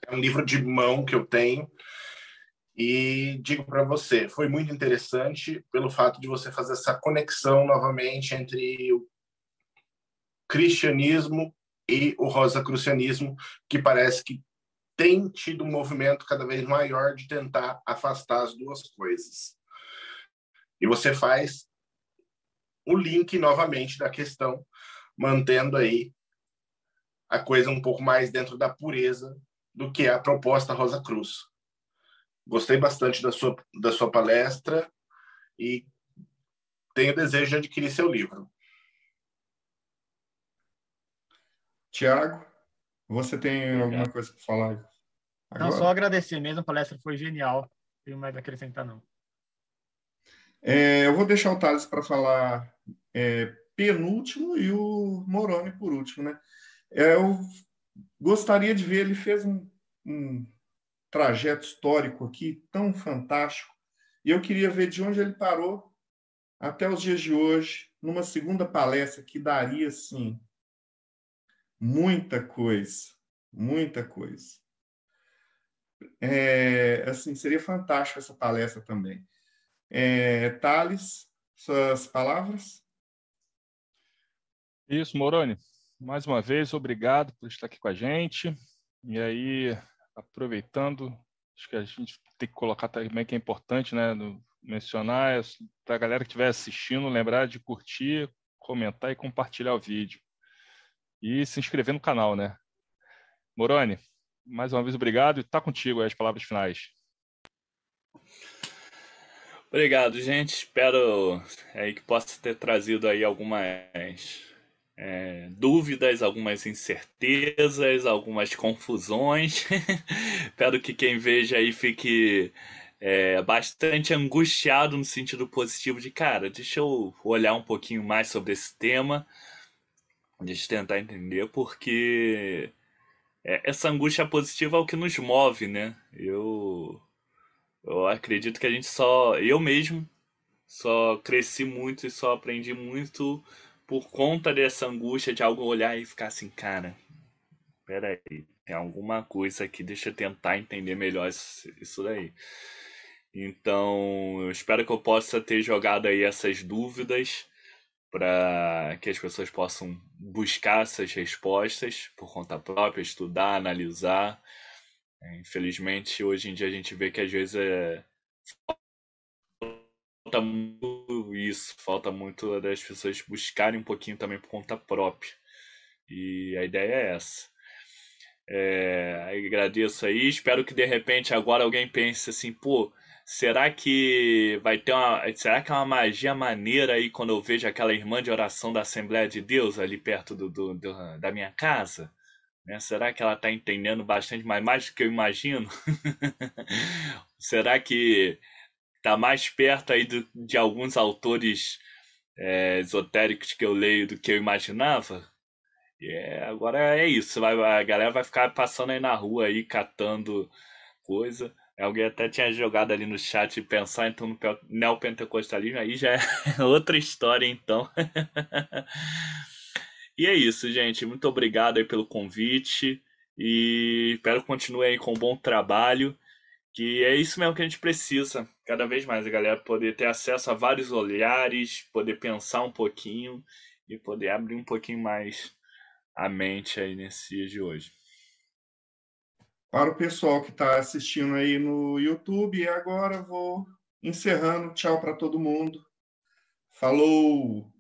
é um livro de mão que eu tenho. E digo para você, foi muito interessante pelo fato de você fazer essa conexão novamente entre o cristianismo e o rosacrucianismo, que parece que tem tido um movimento cada vez maior de tentar afastar as duas coisas. E você faz o link novamente da questão, mantendo aí a coisa um pouco mais dentro da pureza do que é a proposta Rosa Cruz. Gostei bastante da sua, da sua palestra e tenho desejo de adquirir seu livro. Tiago, você tem alguma coisa para falar? Agora? Não, só agradecer mesmo, a palestra foi genial. Não tenho mais a acrescentar, não. É, eu vou deixar o Thales para falar é, penúltimo e o Moroni por último, né? É, eu gostaria de ver, ele fez um, um trajeto histórico aqui tão fantástico, e eu queria ver de onde ele parou até os dias de hoje, numa segunda palestra que daria, assim, muita coisa, muita coisa. É, assim, seria fantástico essa palestra também. É, Thales, suas palavras? Isso, Moroni. Mais uma vez, obrigado por estar aqui com a gente. E aí, aproveitando, acho que a gente tem que colocar também que é importante, né, no, mencionar para a galera que estiver assistindo, lembrar de curtir, comentar e compartilhar o vídeo e se inscrever no canal, né? Moroni, mais uma vez obrigado e tá contigo as palavras finais. Obrigado, gente. Espero aí que possa ter trazido aí algumas é, dúvidas, algumas incertezas, algumas confusões. Espero que quem veja aí fique é, bastante angustiado no sentido positivo de cara, deixa eu olhar um pouquinho mais sobre esse tema de tentar entender, porque é, essa angústia positiva é o que nos move, né? Eu, eu acredito que a gente só. Eu mesmo Só cresci muito e só aprendi muito por conta dessa angústia de algo olhar e ficar assim, cara, peraí, tem alguma coisa aqui, deixa eu tentar entender melhor isso, isso daí. Então, eu espero que eu possa ter jogado aí essas dúvidas para que as pessoas possam buscar essas respostas por conta própria, estudar, analisar. Infelizmente, hoje em dia a gente vê que às vezes é... falta muito isso, falta muito das pessoas buscarem um pouquinho também por conta própria. E a ideia é essa. É, agradeço aí, espero que de repente agora alguém pense assim, pô, Será que vai ter uma. Será que é uma magia maneira aí quando eu vejo aquela irmã de oração da Assembleia de Deus ali perto do, do, do da minha casa? Né? Será que ela está entendendo bastante mais, mais do que eu imagino? Será que está mais perto aí do, de alguns autores é, esotéricos que eu leio do que eu imaginava? É, agora é isso, vai, a galera vai ficar passando aí na rua aí, catando coisa. Alguém até tinha jogado ali no chat pensar então no neopentecostalismo, aí já é outra história então. e é isso, gente. Muito obrigado aí pelo convite e espero que continue aí com um bom trabalho, que é isso mesmo que a gente precisa, cada vez mais a galera poder ter acesso a vários olhares, poder pensar um pouquinho e poder abrir um pouquinho mais a mente aí nesse dia de hoje para o pessoal que está assistindo aí no YouTube. E agora vou encerrando. Tchau para todo mundo. Falou!